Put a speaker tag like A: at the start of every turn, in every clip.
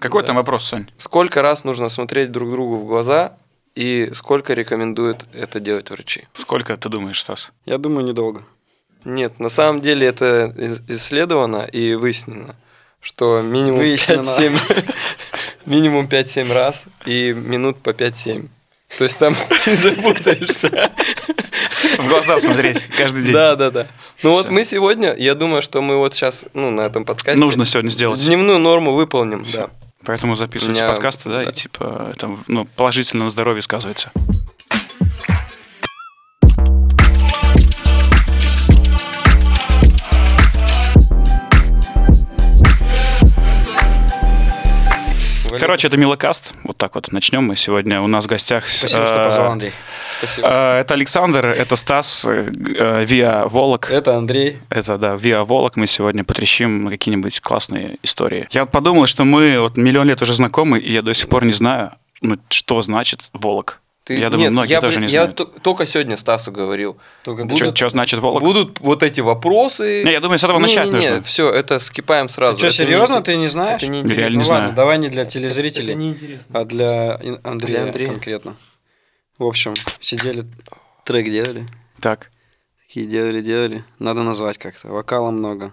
A: Какой там вопрос, Сань?
B: Сколько раз нужно смотреть друг другу в глаза и сколько рекомендуют это делать врачи?
A: Сколько ты думаешь, Стас?
C: Я думаю, недолго.
B: Нет, на самом деле это ис- исследовано и выяснено, что минимум
C: Выяснено.
B: 5-7 минимум 5-7 раз и минут по 5-7. То есть там не запутаешься.
A: В глаза смотреть каждый день.
B: Да, да, да. Ну вот мы сегодня, я думаю, что мы вот сейчас, ну, на этом подкасте
A: Нужно сегодня сделать.
B: дневную норму выполним. Да.
A: Поэтому записывайте
B: У меня-
A: подкасты, да,
B: да.
A: и типа это ну, положительно на здоровье сказывается. Короче, это Милокаст. Вот так вот начнем мы сегодня. У нас в гостях...
C: Спасибо, что
A: э,
C: позвал, Андрей.
B: Спасибо.
A: э, Это Александр, это Стас, э, Виа Волок.
C: Это Андрей.
A: Это, да, Виа Волок. Мы сегодня потрещим какие-нибудь классные истории. Я подумал, что мы вот миллион лет уже знакомы, и я до сих пор не знаю, ну, что значит Волок.
B: Ты-
A: я думаю,
B: нет,
A: многие
B: я,
A: тоже не
B: я
A: знают.
B: т- только сегодня Стасу говорил.
C: Только
B: Будут-
A: Что значит Волок?
B: Будут вот эти вопросы.
A: Не, я думаю, с этого начать нужно.
B: все, это скипаем сразу.
C: Ты что,
B: Это
C: серьезно,
B: не-
C: ты не знаешь?
B: Это не
A: Реально
B: интересно.
A: не
C: ну
A: знаю.
C: ладно, давай не для
B: Это
C: телезрителей,
B: неинтересно.
C: а для Андрея,
B: Для Андрея.
C: конкретно. В общем, сидели, трек делали,
A: Так.
C: такие делали, делали. Надо назвать как-то. Вокала много.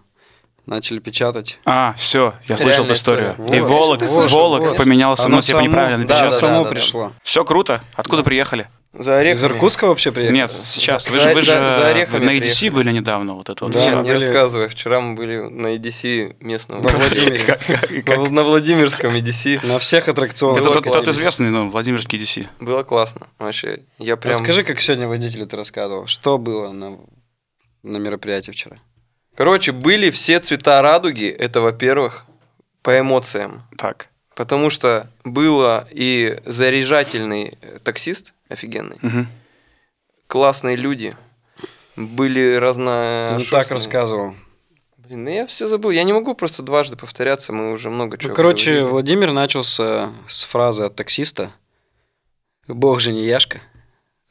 C: Начали печатать.
A: А, все, я слышал
B: Реальная
A: эту историю.
B: история.
A: И Волок, Волок
C: вот.
A: поменялся,
C: Оно
A: ну, типа
C: само-
A: неправильно
B: да,
A: напечатал.
B: да,
C: само
B: да.
C: пришло.
A: Все круто. Откуда приехали?
B: За орехами.
C: Из Иркутска вообще приехали?
A: Нет, сейчас.
B: За-
A: Вы же, вы же
B: за- за орехами
A: на EDC
B: приехали.
A: были недавно, вот это вот
C: Да,
A: всё.
B: Не
C: были-
B: рассказывай. Вчера мы были на EDC местного.
C: Во Владимире.
B: На- На Владимирском EDC.
C: На всех аттракционах.
A: Это тот, известный, ну, Владимирский DC.
B: Было классно. Вообще, я прям...
C: Расскажи, как сегодня водителю ты рассказывал. Что было на, на мероприятии вчера?
B: Короче, были все цвета радуги. Это, во-первых, по эмоциям.
A: Так.
B: Потому что было и заряжательный таксист офигенный,
A: Мгм.
B: классные люди, были
C: Ты
B: разно...
C: не так рассказывал.
B: Блин, ну я все забыл. Я не могу просто дважды повторяться, мы уже много чего
C: Ну, короче,
B: говорили.
C: Владимир начался с фразы от таксиста «Бог же не Яшка,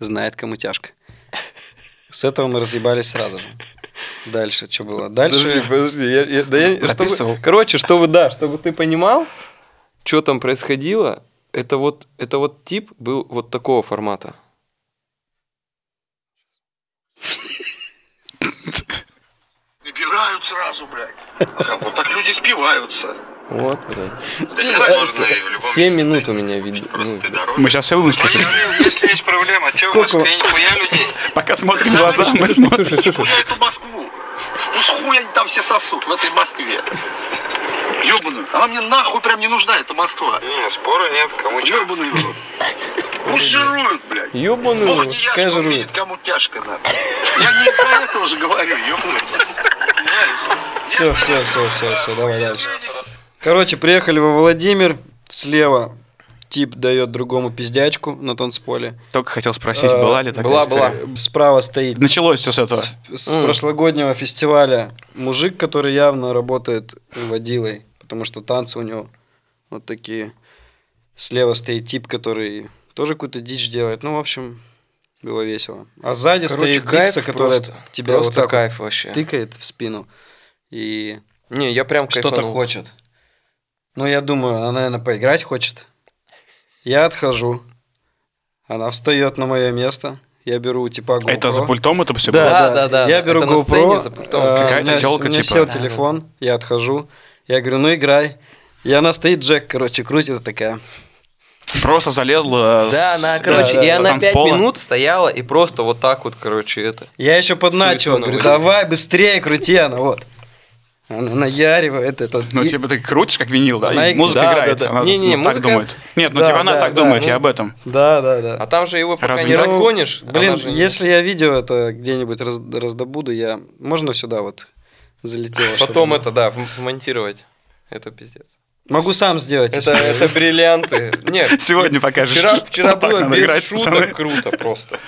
C: знает, кому тяжко». С этого мы разъебались сразу же. Дальше что было? Дальше...
B: Подожди, подожди. я- я- да я- чтобы-
A: Записывал?
B: короче, чтобы, да, чтобы ты понимал, что там происходило, это вот, это вот тип был вот такого формата.
D: Набирают сразу, блядь. Ага, Вот так люди спиваются.
B: Вот, блядь.
D: Спиваются. Можно и в любом
B: Семь
D: месте,
B: минут у меня.
D: Просто
B: ну.
A: Мы сейчас все.
D: А если, если есть проблема, что в
C: Сколько-
D: Москве нихуя людей?
A: Пока смотрим в глаза, мы смотрим.
B: Слушай, слушай,
D: эту Москву. Ну с хуя они там все сосут в этой Москве. Ёбаную. Она мне нахуй прям не нужна, эта Москва.
E: Не, спора нет, кому чё.
D: Рот. Ну жируют, блядь.
B: ёбаный,
D: Бог не
C: жирует.
D: увидит, кому тяжко надо. Я не из-за этого же говорю, ёбаный.
C: Все, все, все, все, все, давай дальше. Короче, приехали во Владимир, слева тип дает другому пиздячку на танцполе.
A: Только хотел спросить,
C: Э,
A: была ли такая
B: была,
A: история?
B: была.
C: Справа стоит
A: Началось все с этого.
C: с, с
B: М.
C: прошлогоднего фестиваля мужик, который явно работает водилой, потому что танцы у него вот такие. Слева стоит тип, который тоже какую-то дичь делает. Ну, в общем, было весело. А сзади
B: Короче,
C: стоит
B: кайф
C: Дикса, которая
B: просто.
C: тебя
B: Просто
C: вот так
B: кайф вообще.
C: тыкает в спину и
B: Не, я прям
C: что-то хочет. Ну, я думаю, она, наверное, поиграть хочет. Я отхожу. Она встает на мое место. Я беру типа GoPro.
A: Это за пультом это все
C: Да,
A: было?
C: да,
B: Да, да,
C: Я беру
B: Это на
C: GoPro.
B: сцене за пультом.
C: э,
A: Какая-то
C: меня У меня
A: типа.
C: сел
A: Да,
C: телефон, я отхожу. Я говорю, ну играй. И она стоит, Джек, короче, крутит такая.
A: Просто залезла
B: Да, она, короче,
C: да,
B: и
C: да,
B: она пять минут стояла и просто вот так вот, короче, это.
C: Я еще подначивал,
B: Суету
C: говорю, давай быстрее крути, она вот. Она наяривает это.
A: Ну,
C: И-
A: типа, ты крутишь, как винил, да?
C: Она
A: и музыка
B: да,
A: играет.
B: да, да.
A: Она
B: Не-не,
A: ну, так
B: музыка-
A: думает. Нет, ну,
C: Да,
A: типа, она
C: да,
A: так
C: да,
A: думает,
C: ну-
A: я об этом.
C: Да, да, да.
B: А там же его пока
A: Разве
B: не
A: не так?
B: разгонишь.
C: Блин,
B: же не-
C: если я видео это где-нибудь раз- раздобуду, я... Можно сюда вот залетело?
B: Потом это, да, вм- вмонтировать. Это пиздец.
C: Могу сам сделать.
B: Это, это бриллианты. Нет,
A: Сегодня покажешь.
B: вчера, вчера
A: Вот так
B: было без
A: играть,
B: шуток
A: пацаны.
B: круто просто.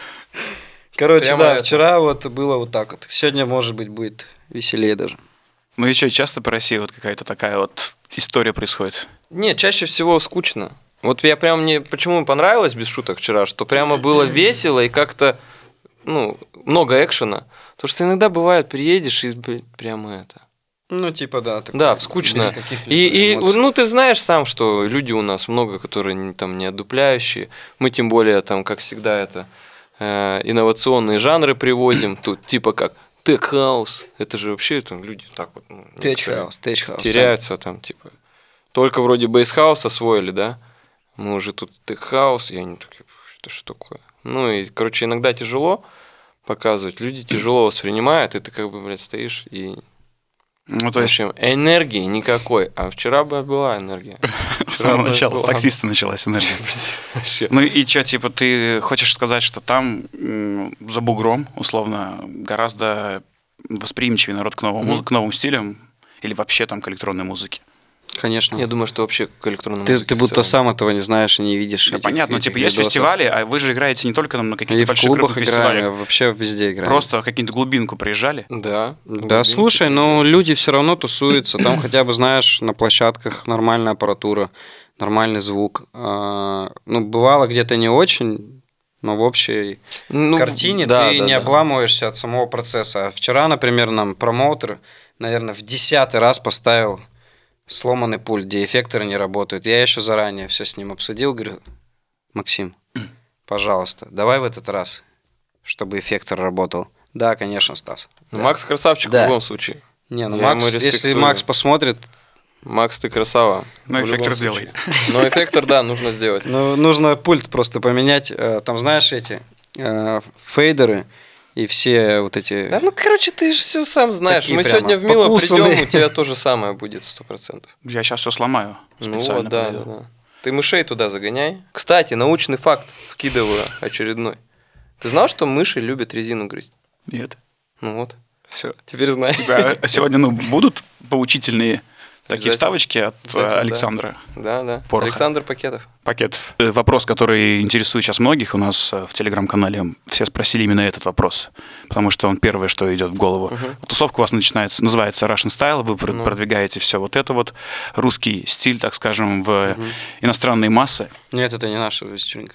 C: Короче,
B: прямо
C: да,
B: это.
C: вчера вот было вот так вот. Сегодня, может быть, будет веселее даже.
A: Ну и что, часто по России вот какая-то такая вот история происходит?
B: Не, чаще всего скучно. Вот я прям мне почему понравилось без шуток вчера, что прямо было весело и как-то ну много экшена. Потому что иногда бывает приедешь и блин, прямо это
C: Ну, типа, да. такое,
B: Да, скучно. И, и ну ты знаешь сам, что люди у нас много, которые не- там не отдупляющие. Мы тем более там, как всегда, это э, инновационные жанры привозим. Тут типа как tech house. Это же вообще там люди так вот ну,
C: tech house.
B: теряются там типа. Только вроде bass house освоили, да? Мы уже тут tech house, и они такие, «Пф, это что такое? Ну и, короче, иногда тяжело показывать. Люди тяжело воспринимают, и ты как бы, блядь, стоишь и
A: Ну,
B: в
A: то есть
B: общем, энергии никакой. А вчера бы была энергия.
A: с самого начала, с
B: была.
A: таксиста началась энергия. Ну и что, типа, ты хочешь сказать, что там за бугром, условно, гораздо восприимчивее народ к новым, к новым стилям или вообще там к электронной музыке?
C: Конечно.
B: Я думаю, что вообще к электронной
C: Ты,
B: музыке
C: ты
B: в
C: будто сам этого не знаешь и не видишь.
A: Да,
C: этих-
A: понятно,
C: этих
A: типа, есть
C: видосов.
A: фестивали, а вы же играете не только там на
C: И
A: каких-то
C: в
A: больших
C: клубах
A: крупных
C: играем,
A: фестивалях,
C: и вообще везде играем.
A: просто в какую-то глубинку приезжали.
B: Да.
C: Да,
B: глубинки.
C: слушай, ну люди все равно тусуются, там хотя бы, знаешь, на площадках нормальная аппаратура, нормальный звук. А, Ну, бывало где-то не очень, но в общей
B: Ну,
C: картине
B: да,
C: ты
B: да,
C: не
B: да.
C: обламываешься от самого процесса. А вчера, например, нам промоутер, наверное, в десятый раз поставил сломанный пульт, где эффекторы не работают. Я еще заранее все с ним обсудил, говорю, Максим, пожалуйста, давай в этот раз, чтобы эффектор работал. Да, конечно, Стас.
B: Ну,
C: Да.
B: Макс красавчик
C: Да.
B: в любом случае.
C: Не, ну
B: Я
C: Макс, если. Макс посмотрит,
B: Макс, ты красава.
A: Ну,
B: В любом
A: эффектор сделай.
B: Но эффектор, да, нужно сделать.
C: ну, нужно пульт просто поменять. Э, Там, знаешь, эти э, фейдеры и все вот эти...
B: Да, ну, короче, ты же все сам знаешь.
C: Такие
B: Мы сегодня в Мило
C: покусанные.
B: придем, у тебя то же самое будет, сто процентов.
A: Я сейчас все сломаю.
B: Ну вот, да, да, да. Ты мышей туда загоняй. Кстати, научный факт вкидываю очередной. Ты знал, что мыши любят резину грызть?
A: Нет.
B: Ну вот,
A: Все.
B: теперь знаешь.
A: тебя сегодня, ну, будут поучительные такие вставочки от э. Александра
B: Да, да.
A: Пороха.
B: Александр Пакетов.
A: Пакетов. Э, Вопрос, который интересует сейчас многих у нас э, в телеграм-канале, все спросили именно этот вопрос, потому что он первое, что идет в голову. Тусовка у вас начинается, называется Russian Style, вы
B: Ну.
A: продвигаете все вот это вот, русский стиль, так скажем, в иностранные массы.
C: Нет, это не наша вечеринка.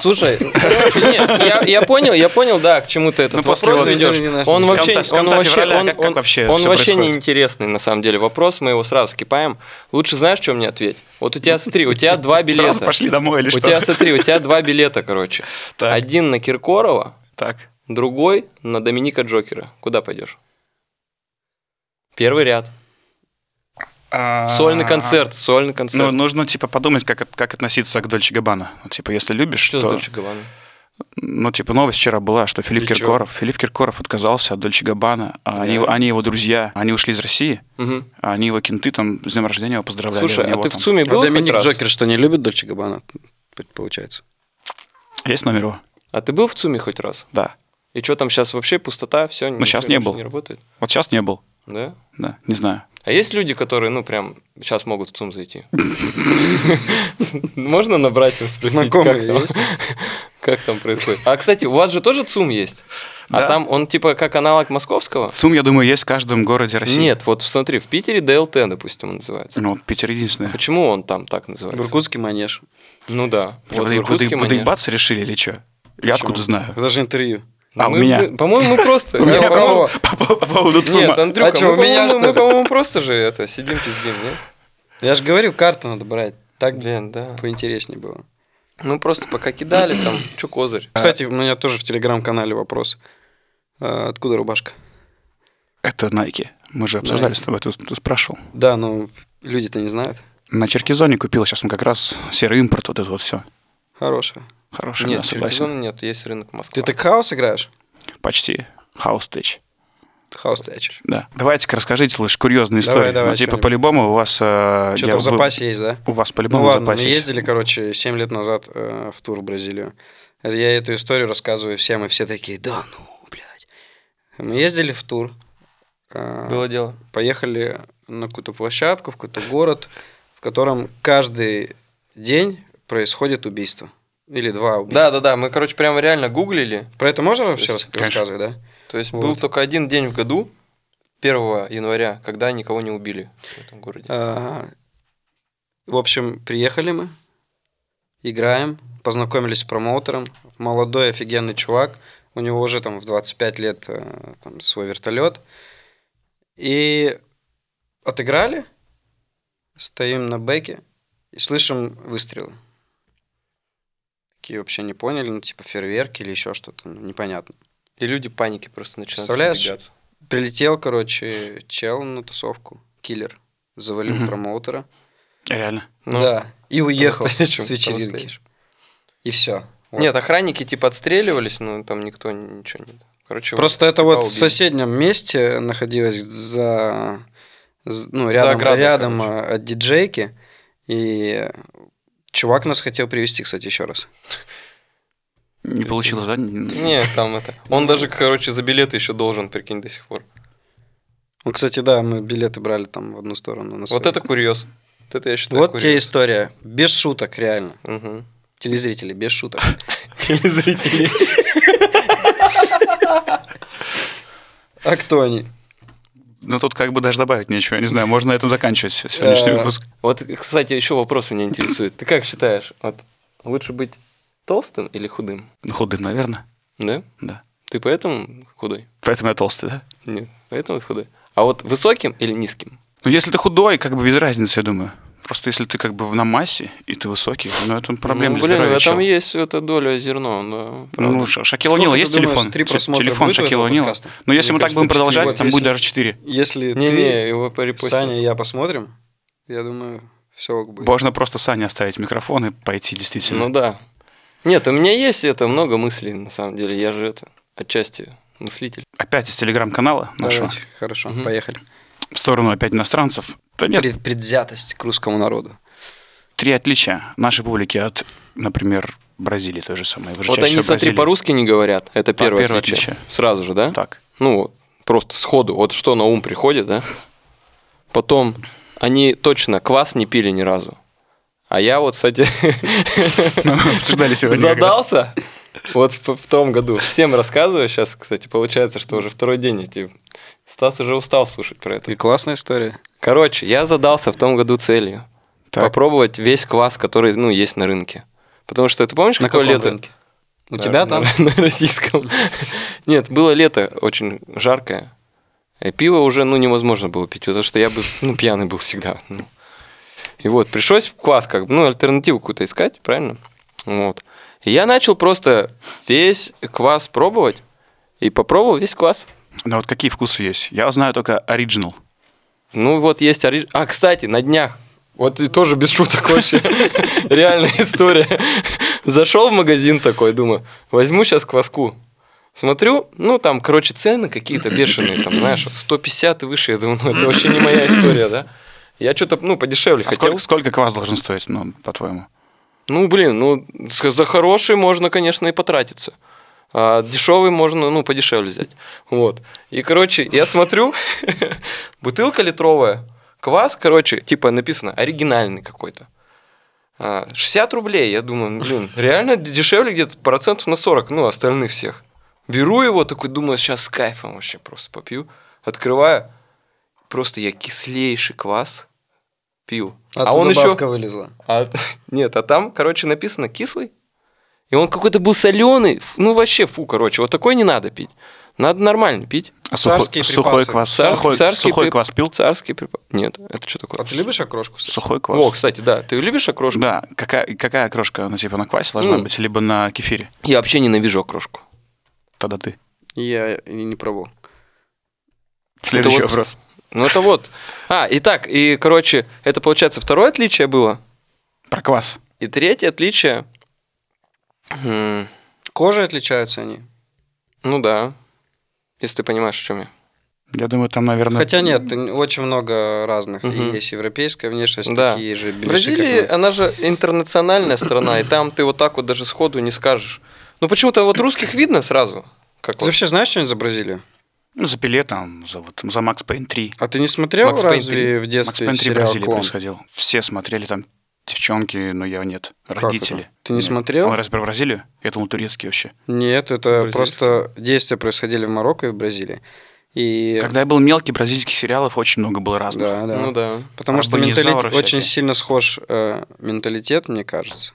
B: Слушай, короче, нет, я, я понял, я понял, да, к чему ты этот
A: Ну,
B: вопрос
A: вот-
B: ведешь. Он вообще,
A: конца-
B: он вообще,
A: февраля
B: он,
A: как- как
B: он-
A: вообще
B: он вообще неинтересный на самом деле вопрос, мы его сразу скипаем. Лучше знаешь, что мне ответь? Вот у тебя, смотри, у тебя два билета.
A: Сразу пошли домой или
B: у
A: что?
B: тебя, смотри, у тебя два билета, короче.
A: Так.
B: Один на Киркорова,
A: Так.
B: другой на Доминика Джокера. Куда пойдешь? Первый ряд. Сольный концерт, сольный концерт.
A: Ну, нужно, типа, подумать, как, как относиться к Дольче Габбана. Ну, типа, если любишь,
B: что
A: то...
B: за Дольче Габбана?
A: Ну, типа, новость вчера была, что Филипп
C: И чё?
A: Киркоров, Филипп Киркоров отказался от Дольче Габбана, а они, они его друзья, они ушли из России, а они его кенты там с днем рождения его поздравляли.
B: Слушай,
A: у
B: а
A: него
B: ты в
A: там.
B: ЦУМе
C: А
B: был хоть
C: Доминик
B: раз?
C: Джокер что, не любит Дольче Габбана, получается?
A: Есть номер его?
B: А ты был в ЦУМе хоть раз?
A: Да.
B: И что там сейчас вообще пустота, все?
A: Ну, щас не был.
B: Не работает?
A: Вот сейчас не был.
B: Да?
A: Да, не знаю.
B: А есть люди, которые, ну, прям сейчас могут в ЦУМ зайти? Можно набрать спросить,
C: Знакомые
B: как там?
C: есть?
B: Как там происходит? А, кстати, у вас же тоже ЦУМ есть? А
A: Да.
B: там он типа как аналог московского?
A: ЦУМ, я думаю, есть в каждом городе России.
B: Нет, вот смотри, в Питере ДЛТ, допустим, он называется.
A: Ну, вот Питер единственный.
B: Почему он там так
C: В
B: называется?
C: Иркутский манеж.
B: Ну да. Вот в
A: вы,
B: Иркутске
A: вы
B: манеж.
A: решили или что? Я откуда знаю?
C: Это же интервью.
A: А, у
B: Мы-
A: меня?
B: мы- По-моему, мы просто...
C: У меня
B: Да,
C: кого?
A: По, по- по поводу ЦУМа.
B: Нет, Андрюха,
C: А чё,
B: мы,
C: у меня,
B: по-моему, мы, просто же это сидим пиздим, нет?
C: Я же говорю, карту надо брать. Так
B: Блин, да.
C: поинтереснее было.
B: Ну просто пока кидали там, чё козырь.
C: Кстати, у меня тоже в телеграм-канале вопрос. А, Откуда рубашка?
A: Это Nike. Мы же обсуждали с тобой, ты, ты спрашивал.
C: Да, ну люди-то не знают.
A: На Черкизоне купил, сейчас он как раз серый импорт, вот это вот все.
C: Хорошая.
A: Хороший,
B: Нет,
A: да, согласен.
B: Нет, есть рынок Москва.
C: Ты так хаос играешь?
A: Почти. House Tech.
C: Хаос тэч.
A: Да. Давайте-ка расскажите лучше курьезную
C: Давай,
A: историю.
C: давай,
A: ну, типа, по-любому у вас... э, я-
C: Что-то в
A: вы-
C: запасе есть, да?
A: У вас
C: Ну
A: по-любому в
C: ладно, мы
A: запасе есть.
C: ездили, короче, 7 лет назад э, в тур в Бразилию. Я эту историю рассказываю всем, и все такие, да ну, блядь. Мы ездили в тур. э,
B: Было дело.
C: поехали на какую-то площадку, в какой-то город, в котором каждый день происходит убийство. Или два убийства.
B: Да, да, да. Мы, короче, прямо реально гуглили.
C: Про это можно вообще
B: есть,
C: рас-
A: конечно.
C: рассказывать, да?
B: То есть
C: Вот.
B: был только один день в году, 1 января, когда никого не убили в этом городе.
C: А, В общем, приехали мы, играем, познакомились с промоутером. Молодой, офигенный чувак. У него уже там в 25 лет э, там, свой вертолет. И отыграли, стоим на бэке и слышим выстрелы. Такие вообще не поняли, ну, типа фейерверки или еще что-то, ну, непонятно.
B: И люди паники просто начинают
C: Представляешь?
B: разбегаться.
C: Прилетел, короче, чел на тусовку, киллер, завалил
A: Мгм.
C: промоутера.
A: Реально.
B: Ну,
C: да, и уехал
B: по-настоящему,
C: с вечеринки. И все.
B: Нет, охранники типа отстреливались, но там никто ничего не... Короче,
C: Просто это
B: типа
C: вот в
B: убили.
C: соседнем месте находилось за, ну, рядом,
B: оградой,
C: рядом
B: короче.
C: а, от диджейки. И чувак нас хотел привести, кстати, еще раз.
A: Не получилось, да?
B: Не, там это... Он даже, короче, за билеты еще должен, прикинь, до сих пор.
C: Ну, кстати, да, мы билеты брали там в одну сторону. на
B: Вот это курьез. Вот это я считаю
C: Вот
B: курьез.
C: тебе история. Без шуток, реально.
B: Мгм.
C: Телезрители, без шуток.
B: Телезрители.
C: А кто они?
A: Ну, тут как бы даже добавить нечего. Я не знаю, можно на этом заканчивать сегодняшний
C: Э,
A: выпуск.
B: Вот, кстати, еще вопрос меня интересует. Ты как считаешь, вот лучше быть толстым или худым?
A: Ну, Худым, наверное.
B: Да?
A: Да.
B: Ты поэтому худой?
A: Поэтому я толстый, да?
B: Нет, поэтому ты худой. А вот высоким или низким?
A: Ну, если ты худой, как бы без разницы, я думаю. Просто если ты как бы на массе, и ты высокий, ну, это проблема
B: ну,
A: для
B: блин,
A: здоровья,
B: в этом
A: чел.
B: есть эта доля зерно, да. правда.
A: Ну, Ша- Шакил
C: ты
A: есть
C: думаешь,
A: телефон? Телефон О'Нила.
C: подкаста?
A: Но если
C: Мне
A: мы так будем продолжать, там будет даже 4.
C: Если ты,
B: Не-не, его.
C: Саня и я посмотрим, я думаю, все будет.
A: Можно просто Сане оставить микрофон и пойти действительно.
B: Ну да. Нет, у меня есть это много мыслей, на самом деле. Я же это отчасти мыслитель.
A: Опять из телеграм-канала нашего.
C: Давайте, хорошо,
B: Мгм.
C: поехали.
A: В сторону опять иностранцев. Да нет,
C: Пред- предвзятость к русскому народу.
A: три отличия нашей публики от, например, Бразилии той же самой. Вы же
B: Вот они, смотри, по-русски не говорят. Это первое,
A: первое
B: отличие.
A: отличие.
B: Сразу же, да?
A: Так.
B: Ну, просто сходу. Вот что на ум приходит, да? Потом, они точно квас не пили ни разу. А я вот, кстати,
A: обсуждали сегодня
B: задался вот в, в том году. Всем рассказываю сейчас, кстати, получается, что уже второй день эти... Стас уже устал слушать про это.
C: И классная история.
B: Короче, я задался в том году целью.
A: Так.
B: Попробовать весь квас, который, ну, есть на рынке. Потому что ты помнишь,
C: На
B: какое лето?
C: рынке? У
B: Да,
C: тебя
B: на-
C: там?
B: На, российском. Нет, было лето очень жаркое. И пиво уже, ну, невозможно было пить, потому что я бы, ну, пьяный был всегда. ну. И вот, пришлось квас, как бы, ну, альтернативу какую-то искать, правильно? Вот. И я начал просто весь квас пробовать. И попробовал весь квас.
A: Ну вот какие вкусы есть? Я знаю только оригинал.
B: Ну, вот есть ориж... А, кстати, на днях. Вот и тоже без шуток вообще. Реальная история. Зашел в магазин такой, думаю, возьму сейчас кваску. Смотрю, ну там, короче, цены какие-то бешеные, там, знаешь, вот 150 и выше. Я думаю, ну это вообще не моя история, да? Я что-то, ну, подешевле
A: А
B: хотел.
A: сколько, сколько квас должен стоить, ну, по-твоему?
B: Ну, блин, ну, за хороший можно, конечно, и потратиться. А дешевый можно, ну, подешевле взять. Вот. И, короче, я смотрю, бутылка литровая, квас, короче, типа написано оригинальный какой-то. А, 60 рублей, я думаю, ну, блин, реально дешевле где-то процентов на 40, ну, остальных всех. Беру его, такой думаю, сейчас с кайфом вообще просто попью. Открываю, просто я кислейший квас пил.
C: А,
B: он еще...
C: вылезла.
B: А, нет, а там, короче, написано кислый. И он какой-то был соленый. Ну, вообще, фу, короче, вот такой не надо пить. Надо нормально пить.
A: А сухой,
C: Царские
A: сухой
C: припасы.
A: квас,
B: Цар-
A: сухой,
B: царский
A: сухой
B: при-
A: квас пил?
B: Царский припас. Нет, это что такое?
C: А ты любишь окрошку? кстати?
A: Сухой квас.
B: О, кстати, да. Ты любишь окрошку?
A: Да, какая, какая окрошка, ну, типа на квасе должна
B: Ну.
A: быть, либо на кефире?
B: Я вообще ненавижу окрошку.
A: Тогда ты.
C: Я не пробовал.
A: Следующий
B: вот-
A: вопрос.
B: Ну, это вот. А, и так, и, короче, это, получается, второе отличие было.
A: Про квас.
B: И третье отличие... м,
C: Кожи отличаются они.
B: Ну, да. Если ты понимаешь, о чем я.
A: Я думаю, там, наверное...
C: Хотя нет, очень много разных. И
B: Мгм.
C: есть европейская внешность,
B: Да.
C: такие же беляши, как
B: Бразилия,
C: мы.
B: она же интернациональная страна, и там ты вот так вот даже сходу не скажешь. Ну, почему-то вот русских видно сразу. Как
C: Ты
B: вот.
C: вообще знаешь что-нибудь за Бразилию?
A: Ну, за Пеле там, за, вот, за Макс Пейн 3.
C: А ты не смотрел
B: Макс Пейн
C: разве
B: 3?
C: в
A: Макс
C: детстве
A: Пейн 3
C: сериал
A: Бразилии
C: «Клон»?
A: происходил. Все смотрели там девчонки, но я нет.
C: Как
A: Родители.
C: это? Ты не
A: Нет.
C: смотрел?
A: Он раз про Бразилию? Я думал, турецкий вообще.
C: Нет, это
B: Бразильский.
C: просто действия происходили в Марокко и в Бразилии. И
A: Когда я был мелкий, бразильских сериалов очень много было разных.
C: да, да.
B: Ну да.
C: Потому что менталитет, очень сильно схож э, менталитет, мне кажется.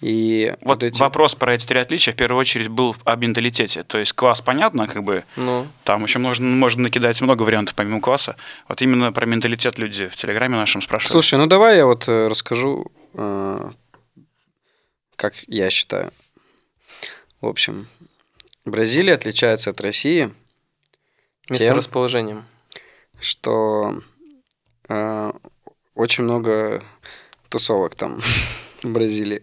C: И
A: Вот
C: эти-
A: вопрос про эти три отличия в первую очередь был об менталитете. То есть квас понятно, как бы
B: Ну,
A: там еще можно, можно накидать много вариантов помимо кваса. Вот именно про менталитет люди в Телеграме нашем спрашивают.
C: Слушай, ну давай я вот э, расскажу, э, как я считаю. В общем, Бразилия отличается от России,
B: месторасположением.
C: что э, очень много тусовок там в Бразилии.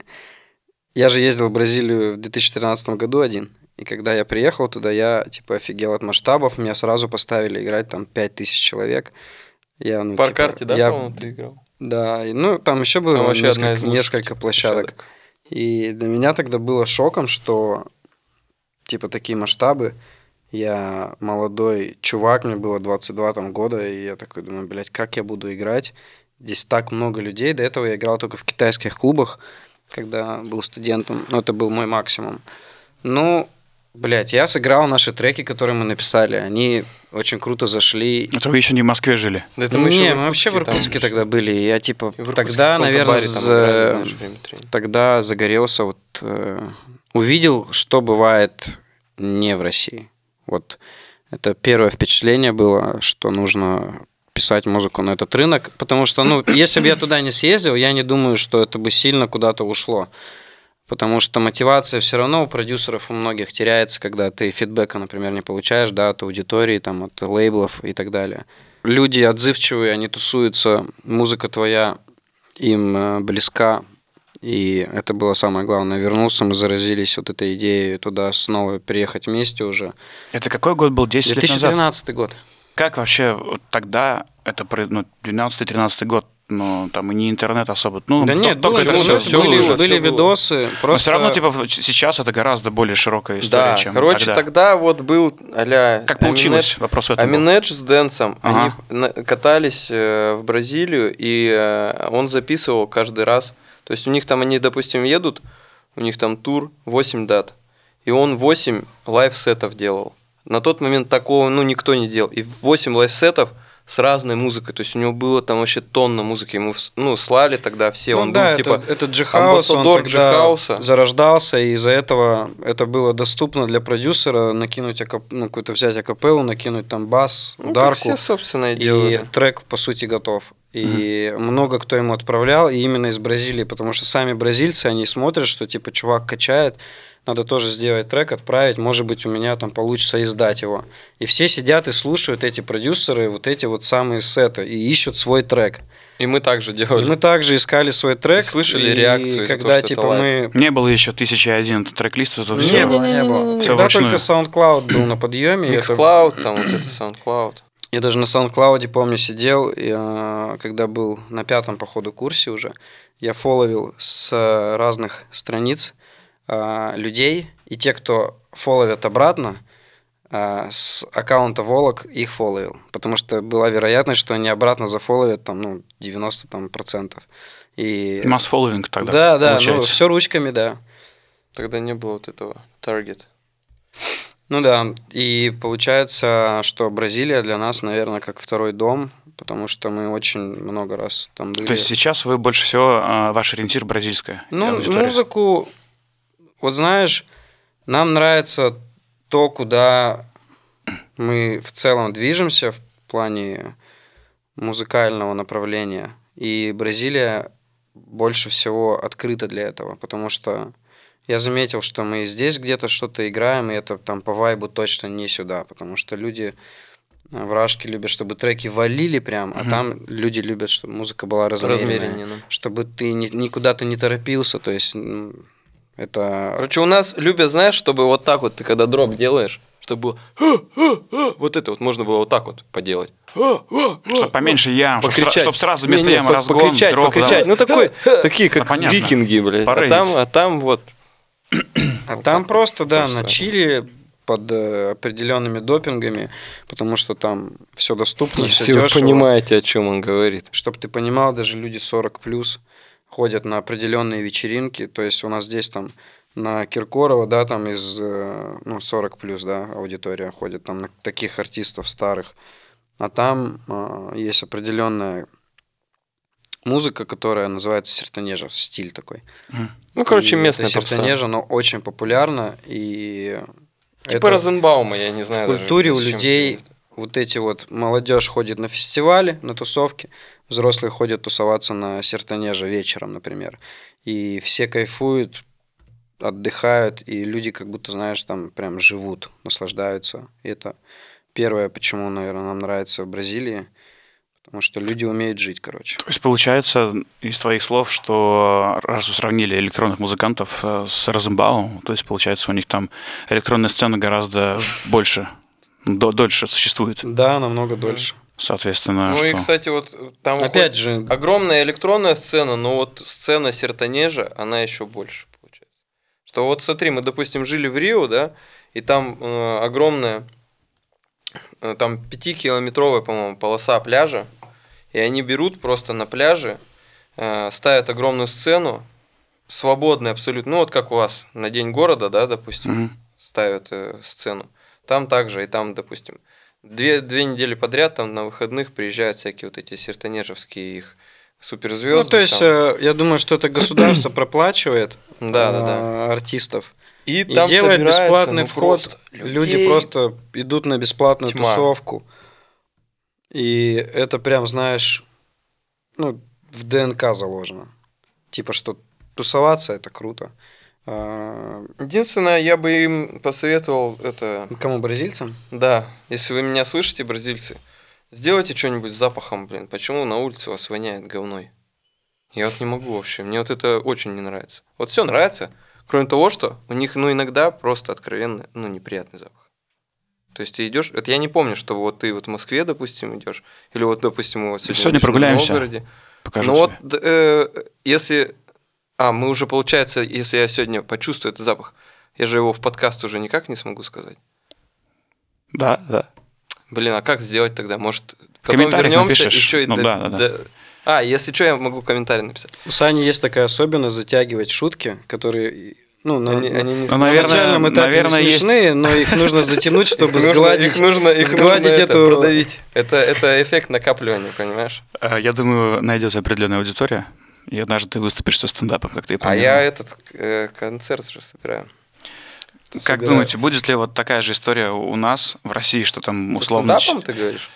C: Я же ездил в Бразилию в 2013 году один. И когда я приехал туда, я типа офигел от масштабов. Меня сразу поставили играть там 5000 человек. Я, ну,
B: По
C: типа,
B: карте, да,
C: я-
B: по-моему, ты играл?
C: Да, и, ну там еще было
B: Там
C: несколько, несколько
B: типа,
C: площадок. И для меня тогда было шоком, что типа такие масштабы. Я молодой чувак, мне было 22 там года, и я такой думаю, блядь, как я буду играть? Здесь так много людей. До этого я играл только в китайских клубах, когда был студентом. Ну, это был мой максимум. Ну, блядь, я сыграл наши треки, которые мы написали. Они очень круто зашли.
A: Это вы еще не в Москве жили.
B: Да это мы
C: не,
B: еще
C: мы вообще в Иркутске тогда были. Я типа тогда, наверное,
B: баре там
C: за-
B: знаешь, времени.
C: тогда загорелся, вот э, увидел, что бывает не в России. Вот это первое впечатление было, что нужно писать музыку на этот рынок, потому что, ну, если бы я туда не съездил, я не думаю, что это бы сильно куда-то ушло. Потому что мотивация все равно у продюсеров у многих теряется, когда ты фидбэка, например, не получаешь, да, от аудитории, там, от лейблов и так далее. Люди отзывчивые, они тусуются, музыка твоя им э, близка, и это было самое главное. Вернулся, мы заразились вот этой идеей туда снова приехать вместе уже.
A: Это какой год был? 10 лет назад?
C: 2013 год.
A: Как вообще тогда, это ну, 12-13 год, ну, там и не интернет особо. Ну,
C: да нет,
A: только
C: был интернет,
A: всё- всё
C: были,
A: было.
C: были
B: было.
C: видосы.
A: Но
C: Просто...
A: все равно, типа, сейчас это гораздо более широкая история,
B: Да,
A: чем
B: короче,
A: тогда.
B: тогда вот был а
A: Как получилось? Вопрос в этом был.
B: Amine Edge с Dance'ом,
A: Ага.
B: они катались э, в Бразилию, и э, он записывал каждый раз. То есть у них там, они, допустим, едут, у них там тур 8 дат, и он 8 live-сетов делал. На тот момент такого, ну, никто не делал. И 8 live-сетов с разной музыкой. То есть у него было там вообще тонна музыки. Ему, ну, слали тогда все.
C: Ну
B: он
C: да,
B: был,
C: это,
B: типа,
C: это G-House, он
B: амбассадор
C: тогда
B: G-House.
C: зарождался, и из-за этого это было доступно для продюсера накинуть акап... ну, какую-то взять акапеллу, накинуть там бас,
B: ну,
C: ударку,
B: все, собственно, и
C: и
B: делали.
C: трек, по сути, готов. И много кто ему отправлял, и именно из Бразилии, потому что сами бразильцы, они смотрят, что типа чувак качает, надо тоже сделать трек, отправить, может быть, у меня там получится издать его. И все сидят и слушают эти продюсеры, вот эти вот самые сеты, и ищут свой трек.
B: И мы также
C: И
B: делали.
C: мы также искали свой трек.
B: И слышали
C: и
B: реакцию из-за
C: когда
B: того, что
C: типа
B: это
C: мы...
A: Не было еще тысячи один трек-лист, это
C: Не,
A: все.
C: было, не было.
A: Всё
C: Тогда
A: вручную.
C: только SoundCloud был на подъеме. и это-
B: там вот это SoundCloud.
C: Я даже на SoundCloud, помню, сидел, и, а, когда был на пятом, походу, курсе уже, я фоловил с разных страниц а, людей, и те, кто фоловят обратно, а, с аккаунта Волок их фоловил, потому что была вероятность, что они обратно зафоловят там, ну, 90 там, процентов. И...
A: Масс-фолловинг тогда
C: да, да, ну,
A: получается.
C: все ручками, да.
B: Тогда не было вот этого Target.
C: Ну да, и получается, что Бразилия для нас, наверное, как второй дом, потому что мы очень много раз там были.
A: То есть сейчас вы больше всего, а, ваш ориентир бразильская
C: ну,
A: аудитория.
C: музыку, вот знаешь, нам нравится то, куда мы в целом движемся в плане музыкального направления. И Бразилия больше всего открыта для этого, потому что я заметил, что мы здесь где-то что-то играем, и это там по вайбу точно не сюда, потому что люди э, в Рашке любят, чтобы треки валили прям, а
A: Мгм.
C: там люди любят, чтобы музыка была размеренная,
B: Размереннее. ну.
C: чтобы ты ни- никуда ты не торопился, то есть это...
B: Короче, у нас любят, знаешь, чтобы вот так вот, ты когда дроп делаешь, чтобы было «А, вот это вот можно было вот так вот поделать.
A: Чтобы поменьше ям, чтобы
B: Покричать.
A: сразу вместо ямы
B: по-
A: разгон,
B: покричать,
A: дроп, да.
B: покричать. Ну, такой, такие, как
A: Ну,
B: викинги, блядь. А там, а там вот
C: А
B: Вот
C: там
B: так
C: просто, да,
B: просто.
C: на Чили под э, определенными допингами, потому что там все доступно, все
B: Если вы
C: дешево.
B: понимаете, о чем он говорит.
C: Чтобы ты понимал, даже люди 40 плюс ходят на определенные вечеринки. То есть у нас здесь там на Киркорова, да, там из э, ну, 40 плюс, да, аудитория ходит, там на таких артистов старых. А там э, есть определенная музыка, которая называется сертанежа, стиль такой.
B: Ну, короче, местная
C: сертанежа, но очень популярна, и
B: Типа
C: это
B: Розенбаума, я не
C: в
B: знаю. даже,
C: культуре у
B: с чем
C: людей вот эти вот молодежь ходит на фестивали, на тусовки, взрослые ходят тусоваться на сертанеже вечером, например, и все кайфуют, отдыхают, и люди как будто, знаешь, там прям живут, наслаждаются. И это первое, почему, наверное, нам нравится в Бразилии, потому что люди умеют жить, короче.
A: То есть получается из твоих слов, что раз вы сравнили электронных музыкантов э, с Розенбаумом, то есть получается у них там электронная сцена гораздо больше, до- дольше существует.
C: Да, намного дольше.
A: Соответственно,
B: Ну
A: что...
B: и, кстати, вот там
C: Опять же,
B: огромная электронная сцена, но вот сцена Сертанежа, она еще больше получается. Что вот смотри, мы, допустим, жили в Рио, да, и там э, огромная, э, там пятикилометровая, по-моему, полоса пляжа, и они берут просто на пляже, э, ставят огромную сцену, свободная абсолютно, ну вот как у вас на День города, да, допустим,
A: Мгм.
B: ставят э, сцену. Там также, и там, допустим, две, две недели подряд, там на выходных приезжают всякие вот эти сертанежевские их суперзвезды.
C: ну то есть,
B: там.
C: э, я думаю, что это государство проплачивает
B: Да, да, да.
C: э, артистов.
B: И,
C: И
B: там
C: делает
B: собирается,
C: бесплатный
B: ну,
C: вход.
B: просто
C: Люди просто идут на бесплатную
B: Тьма.
C: тусовку. И это прям, знаешь, ну, в ДНК заложено. Типа, что тусоваться это круто. А,
B: Единственное, я бы им посоветовал это...
C: Кому бразильцам?
B: Да, если вы меня слышите, бразильцы, сделайте что-нибудь с запахом, блин. Почему на улице вас воняет говной? Я вот не могу вообще. Мне вот это очень не нравится. Вот все нравится, кроме того, что у них, ну, иногда просто откровенно, ну, неприятный запах. То есть ты идешь, это я не помню, что вот ты вот в Москве, допустим, идешь, или вот, допустим, вот сегодня,
A: Сегодня
B: вышли в
A: прогуляемся.
B: Новгороде.
A: Покажу
B: Ну вот,
A: тебе.
B: д- э, если... А, мы уже, получается, если я сегодня почувствую этот запах, я же его в подкаст уже никак не смогу сказать.
A: Да, да.
B: Блин, а как сделать тогда? Может,
A: комментариях
B: вернемся
A: напишешь.
B: и чё, и
A: Ну
B: до-
A: да, да, да.
B: до- А, если что, я могу комментарий написать.
C: У Сани есть такая особенность затягивать шутки, которые... Ну, на,
B: Они-
C: на-
B: они не
C: на
A: Ну, наверное,
C: начальном этапе
A: наверное,
C: не
A: есть-
C: смешные, но их нужно затянуть, чтобы сгладить,
B: их нужно, их
C: сгладить
B: нужно это,
C: эту...
B: продавить. Это, это эффект накапливания, понимаешь?
A: Э, Я думаю, найдется определенная аудитория, и однажды ты выступишь со стендапом, как ты и
B: А я этот э, концерт же собираю.
A: Как
C: собираю.
A: думаете, будет ли вот такая же история у нас в России, что там
B: Со
A: условно,
B: стендапом, ты говоришь?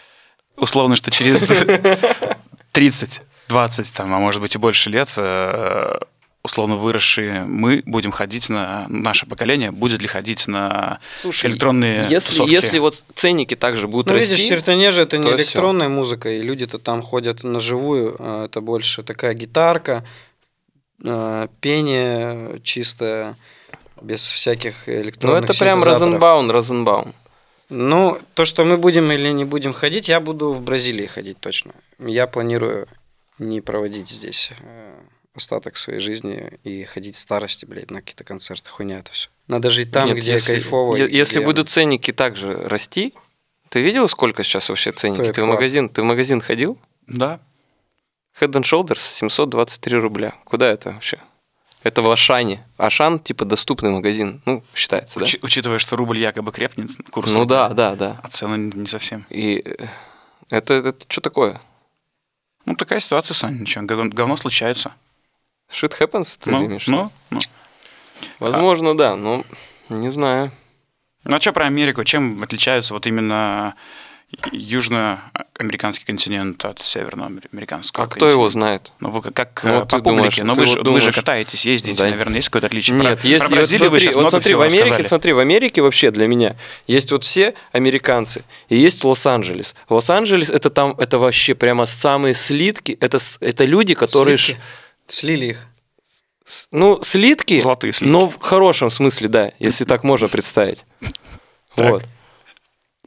A: условно, что через 30, 20, там, а может быть и больше лет, э, условно выросшие мы будем ходить на наше поколение будет ли ходить на
B: Слушай,
A: электронные
B: если,
A: тусовки?
B: если вот ценники также будут
C: Ну,
B: расти...
C: видишь, Сертанежа это не электронная музыка, и люди-то там ходят на живую, а это больше такая гитарка, а, пение чистое, без всяких
B: ну,
C: электронных
B: это прям
C: синтезаторов.
B: Розенбаун, Розенбаун.
C: Ну, то, что мы будем или не будем ходить, я буду в Бразилии ходить точно. Я планирую не проводить здесь э, остаток своей жизни и ходить в старости, блядь, на какие-то концерты. Хуйня это все. Надо жить там,
B: Нет,
C: где
B: если,
C: кайфово.
B: е- Если
C: где-
B: будут ценники также расти, ты видел, сколько сейчас вообще ценники?
C: Стоит
B: ты в магазин, ты в магазин ходил?
A: Да.
B: Head and Shoulders 723 рубля. Куда это вообще? Это в Ашане. Ашан, типа, доступный магазин. Ну, считается, да?
A: Учи- учитывая, что рубль якобы крепнет, курс
B: Ну да, да, да.
A: а цены не совсем.
B: И э, это, это что такое?
A: Ну, такая ситуация, Сань, ничего, гов- говно случается.
B: Shit happens, ты
A: Ну,
B: имеешь?
A: ну, ну.
B: Возможно, да, но не знаю.
A: Ну, а что про Америку? Чем отличаются вот именно южноамериканский континент от северноамериканского
B: А кто его
A: континента?
B: знает?
A: Ну, вы как, как
B: Ну,
A: э,
B: вот
A: по
B: ты думаешь,
A: публике, но вы,
B: вот
A: же, вы
B: думаешь-
A: же катаетесь, ездите,
B: Да.
A: наверное, есть какое-то отличие?
B: Нет,
A: про,
B: есть,
A: про
B: вот
A: Бразилию вы
B: смотри,
A: сейчас
B: вот
A: много
B: смотри,
A: всего
B: в Америке,
A: рассказали.
B: смотри, в Америке вообще для меня есть вот все американцы и есть Лос-Анджелес. Лос-Анджелес это там, это вообще прямо самые слитки, это, это люди, которые,
C: Слитки. Слили их.
B: с- ну, слитки,
A: Золотые слитки.
B: но в хорошем смысле, да, если так можно представить. Вот.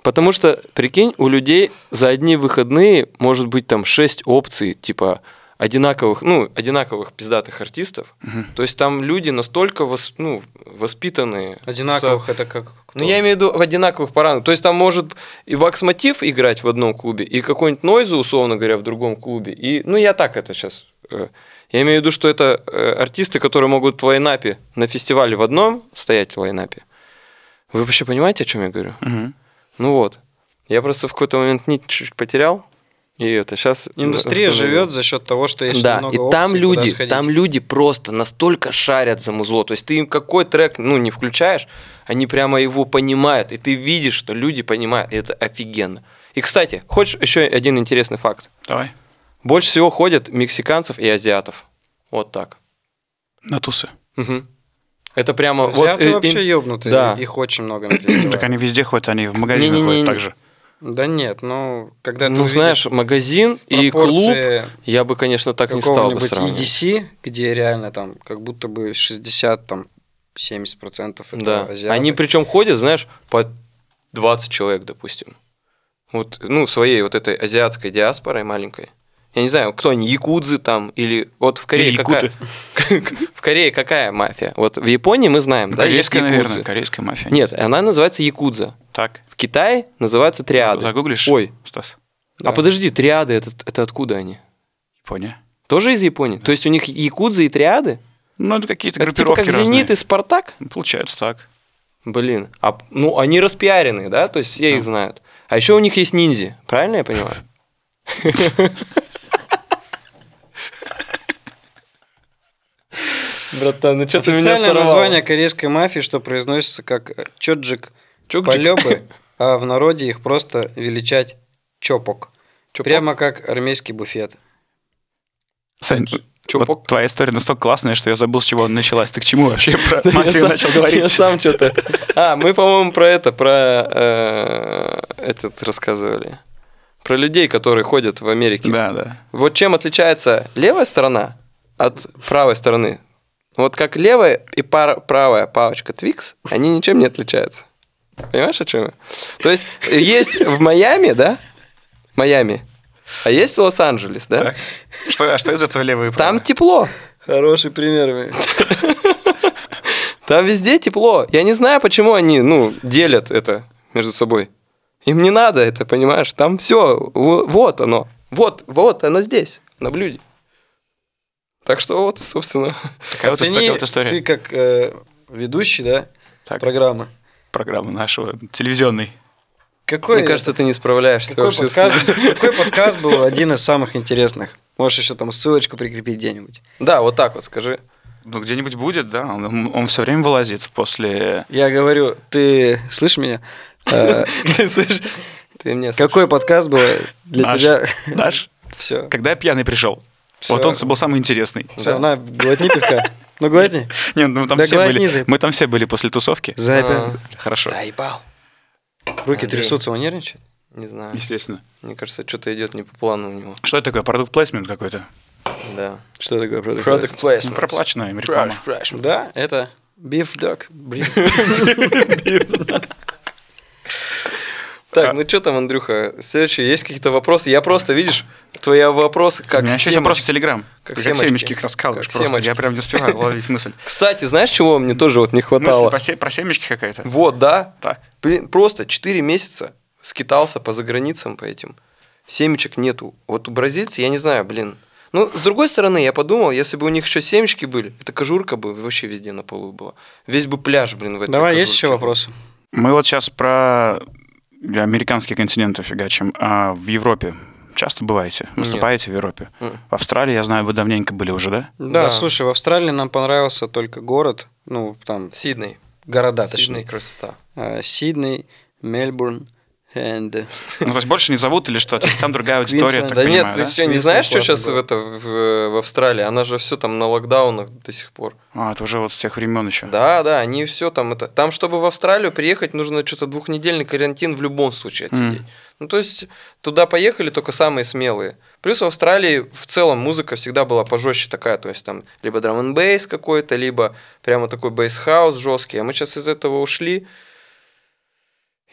B: Потому что, прикинь, у людей за одни выходные может быть там 6 опций, типа одинаковых, ну, одинаковых пиздатых артистов. То есть там люди настолько вос- ну, воспитанные.
C: Одинаковых
B: со-
C: это как кто?
B: Ну, я имею в виду в одинаковых параметрах. То есть там может и Вакс Мотив играть в одном клубе, и какой-нибудь Нойзу, условно говоря, в другом клубе. И, ну, я так это сейчас. Я имею в виду, что это э, артисты, которые могут в лайнапе на фестивале в одном стоять в лайнапе. Вы вообще понимаете, о чем я говорю?
A: Мгм.
B: Ну вот. Я просто в какой-то момент нить чуть-чуть потерял. И это сейчас...
C: Индустрия живет за счет того, что есть
B: Да,
C: много
B: и там
C: опций,
B: люди,
C: сходить.
B: там люди просто настолько шарят за музло. То есть ты им какой трек, ну, не включаешь, они прямо его понимают, и ты видишь, что люди понимают, и это офигенно. И, кстати, хочешь еще один интересный факт?
A: Давай.
B: Больше всего ходят мексиканцев и азиатов. Вот так.
A: На тусы.
B: Мгм. Это прямо...
C: Азиаты
B: вот, э,
C: вообще
B: им-
C: ёбнутые,
B: Да.
C: их очень много.
A: Так они везде ходят, они в магазины ходят также.
C: Да нет, ну, когда ты
B: Ну, знаешь, магазин и клуб, я бы, конечно, так не стал бы сравнивать.
C: EDC, где реально там как будто бы 60, там 70 процентов это
B: Да.
C: азиаты.
B: Они причем ходят, знаешь, по 20 человек, допустим. Вот, ну, своей вот этой азиатской диаспорой маленькой. Я не знаю, кто они, якудзы там, или вот в Корее
A: Или
B: какая... В Корее какая мафия? Вот в Японии мы знаем, да,
A: Корейская, наверное, корейская мафия.
B: Нет, она называется якудза.
A: Так.
B: В Китае называется триады.
A: Загуглишь?
B: Ой,
A: Стас.
B: А подожди, триады, это, это откуда они?
A: Япония.
B: Тоже из Японии? То есть у них якудзы и триады?
A: Ну, это какие-то
B: типа
A: группировки
B: как
A: разные.
B: Зенит и Спартак?
A: Получается так.
B: Блин, а, ну они распиарены, да, то есть все их знают. А еще у них есть ниндзи, правильно я понимаю? Братан, ну что ты меня
C: Официальное
B: сорвал?
C: название корейской мафии, что произносится как э, чоджик полёбы, а в народе их просто величать чопок.
B: Чопок?
C: Прямо как армейский буфет.
A: Сань,
B: Чупок.
A: вот твоя история настолько классная, что я забыл, с чего она началась. Ты к чему вообще про
B: Я
A: мафию начал
B: Я
A: говорить?
B: сам что-то... А, мы, по-моему, про это, про э, этот рассказывали. Про людей, которые ходят в Америке.
A: Да, да.
B: Вот чем отличается левая сторона от правой стороны? Вот как левая и пар- правая палочка Twix, они ничем не отличаются. Понимаешь, о чем я? То есть есть в Майами, да? Майами. А есть Лос-Анджелес, да?
A: Так. Что, а что из этого левый и
B: Там
A: правый?
B: тепло.
C: Хороший пример.
B: Там везде тепло. Я не знаю, почему они, ну, делят это между собой. Им не надо это, понимаешь? Там все, вот оно. Вот, вот оно здесь, на блюде. Так что вот, собственно.
A: Такая вот,
C: Оцени,
A: история, вот история
C: Ты как э, ведущий, да,
A: Так.
C: программы.
A: программы нашего телевизионной.
C: Какой,
B: Мне кажется, ты не справляешься
C: какой,
B: вообще с-
C: подкаст, какой подкаст был один из самых интересных? Можешь еще там ссылочку прикрепить где-нибудь.
B: Да, вот так вот скажи.
A: Ну, где-нибудь будет, да. Он, все время вылазит после...
C: Я говорю, ты слышишь меня? Э,
B: Ты слышишь? Ты мне
C: Какой подкаст был для тебя?
A: Наш,
C: Все.
A: когда я пьяный пришел. Вот он был самый интересный.
C: Все, на, глотни пивка. Ну, глотни.
A: Нет, ну, мы там
C: Да
A: все
C: глотни
A: были. Мы там все были после тусовки.
C: Запя.
A: Хорошо,
B: Заебал.
C: Руки
B: Андрей.
C: трясутся, он нервничает?
B: Не знаю.
A: естественно.
B: Мне кажется, что-то идет не по плану у него.
A: Что это такое? Продукт плейсмент какой-то?
B: Да.
C: Что такое продукт?
B: Product placement.
A: Ну, проплаченная им реклама.
C: Да, это beef duck. Блин.
B: Так, ну что там, Андрюха? Следующий, есть какие-то вопросы? Я просто, видишь, твои вопросы как
A: У меня еще есть вопрос в Телеграм.
B: Как семечки.
A: их раскалываешь просто. Я прям не успеваю ловить мысль.
B: Кстати, знаешь, чего мне тоже вот не
A: Мысль
B: хватало?
A: про се- про семечки какая-то.
B: Вот, да.
A: Так.
B: Блин, просто 4 месяца скитался по заграницам по этим. Семечек нету. Вот у бразильцев, я не знаю, блин. Ну, с другой стороны, я подумал, если бы у них еще семечки были, эта кожурка бы вообще везде на полу была. Весь бы пляж, блин, в этой
C: Давай, есть
B: кожурке
C: еще
B: был.
C: вопросы?
A: Мы вот сейчас про американский континент фигачим. А в Европе часто бываете? Выступаете в Европе?
B: М.
A: В Австралии, я знаю, вы давненько были уже, да?
C: Да,
B: Да.
C: слушай, в Австралии нам понравился только город, ну, там,
B: Сидней.
C: города,
B: Сидней
C: точнее.
B: красота.
C: А, Сидней, Мельбурн, and...
A: Ну, то есть больше не зовут или что? Типа, Там другая аудитория, так
B: Да
A: понимаю,
B: нет,
A: да?
B: ты что, не знаешь, что сейчас в, это, в, в Австралии? Она же все там на локдаунах до сих пор.
A: А, это уже вот с тех времен еще.
B: Да, да, они все там это. Там, чтобы в Австралию приехать, нужно что-то двухнедельный карантин в любом случае отсидеть.
A: Мгм.
B: Ну, то есть, туда поехали только самые смелые. Плюс в Австралии в целом музыка всегда была пожестче такая, то есть там либо драм н бейс какой-то, либо прямо такой bass house жесткий. А мы сейчас из этого ушли.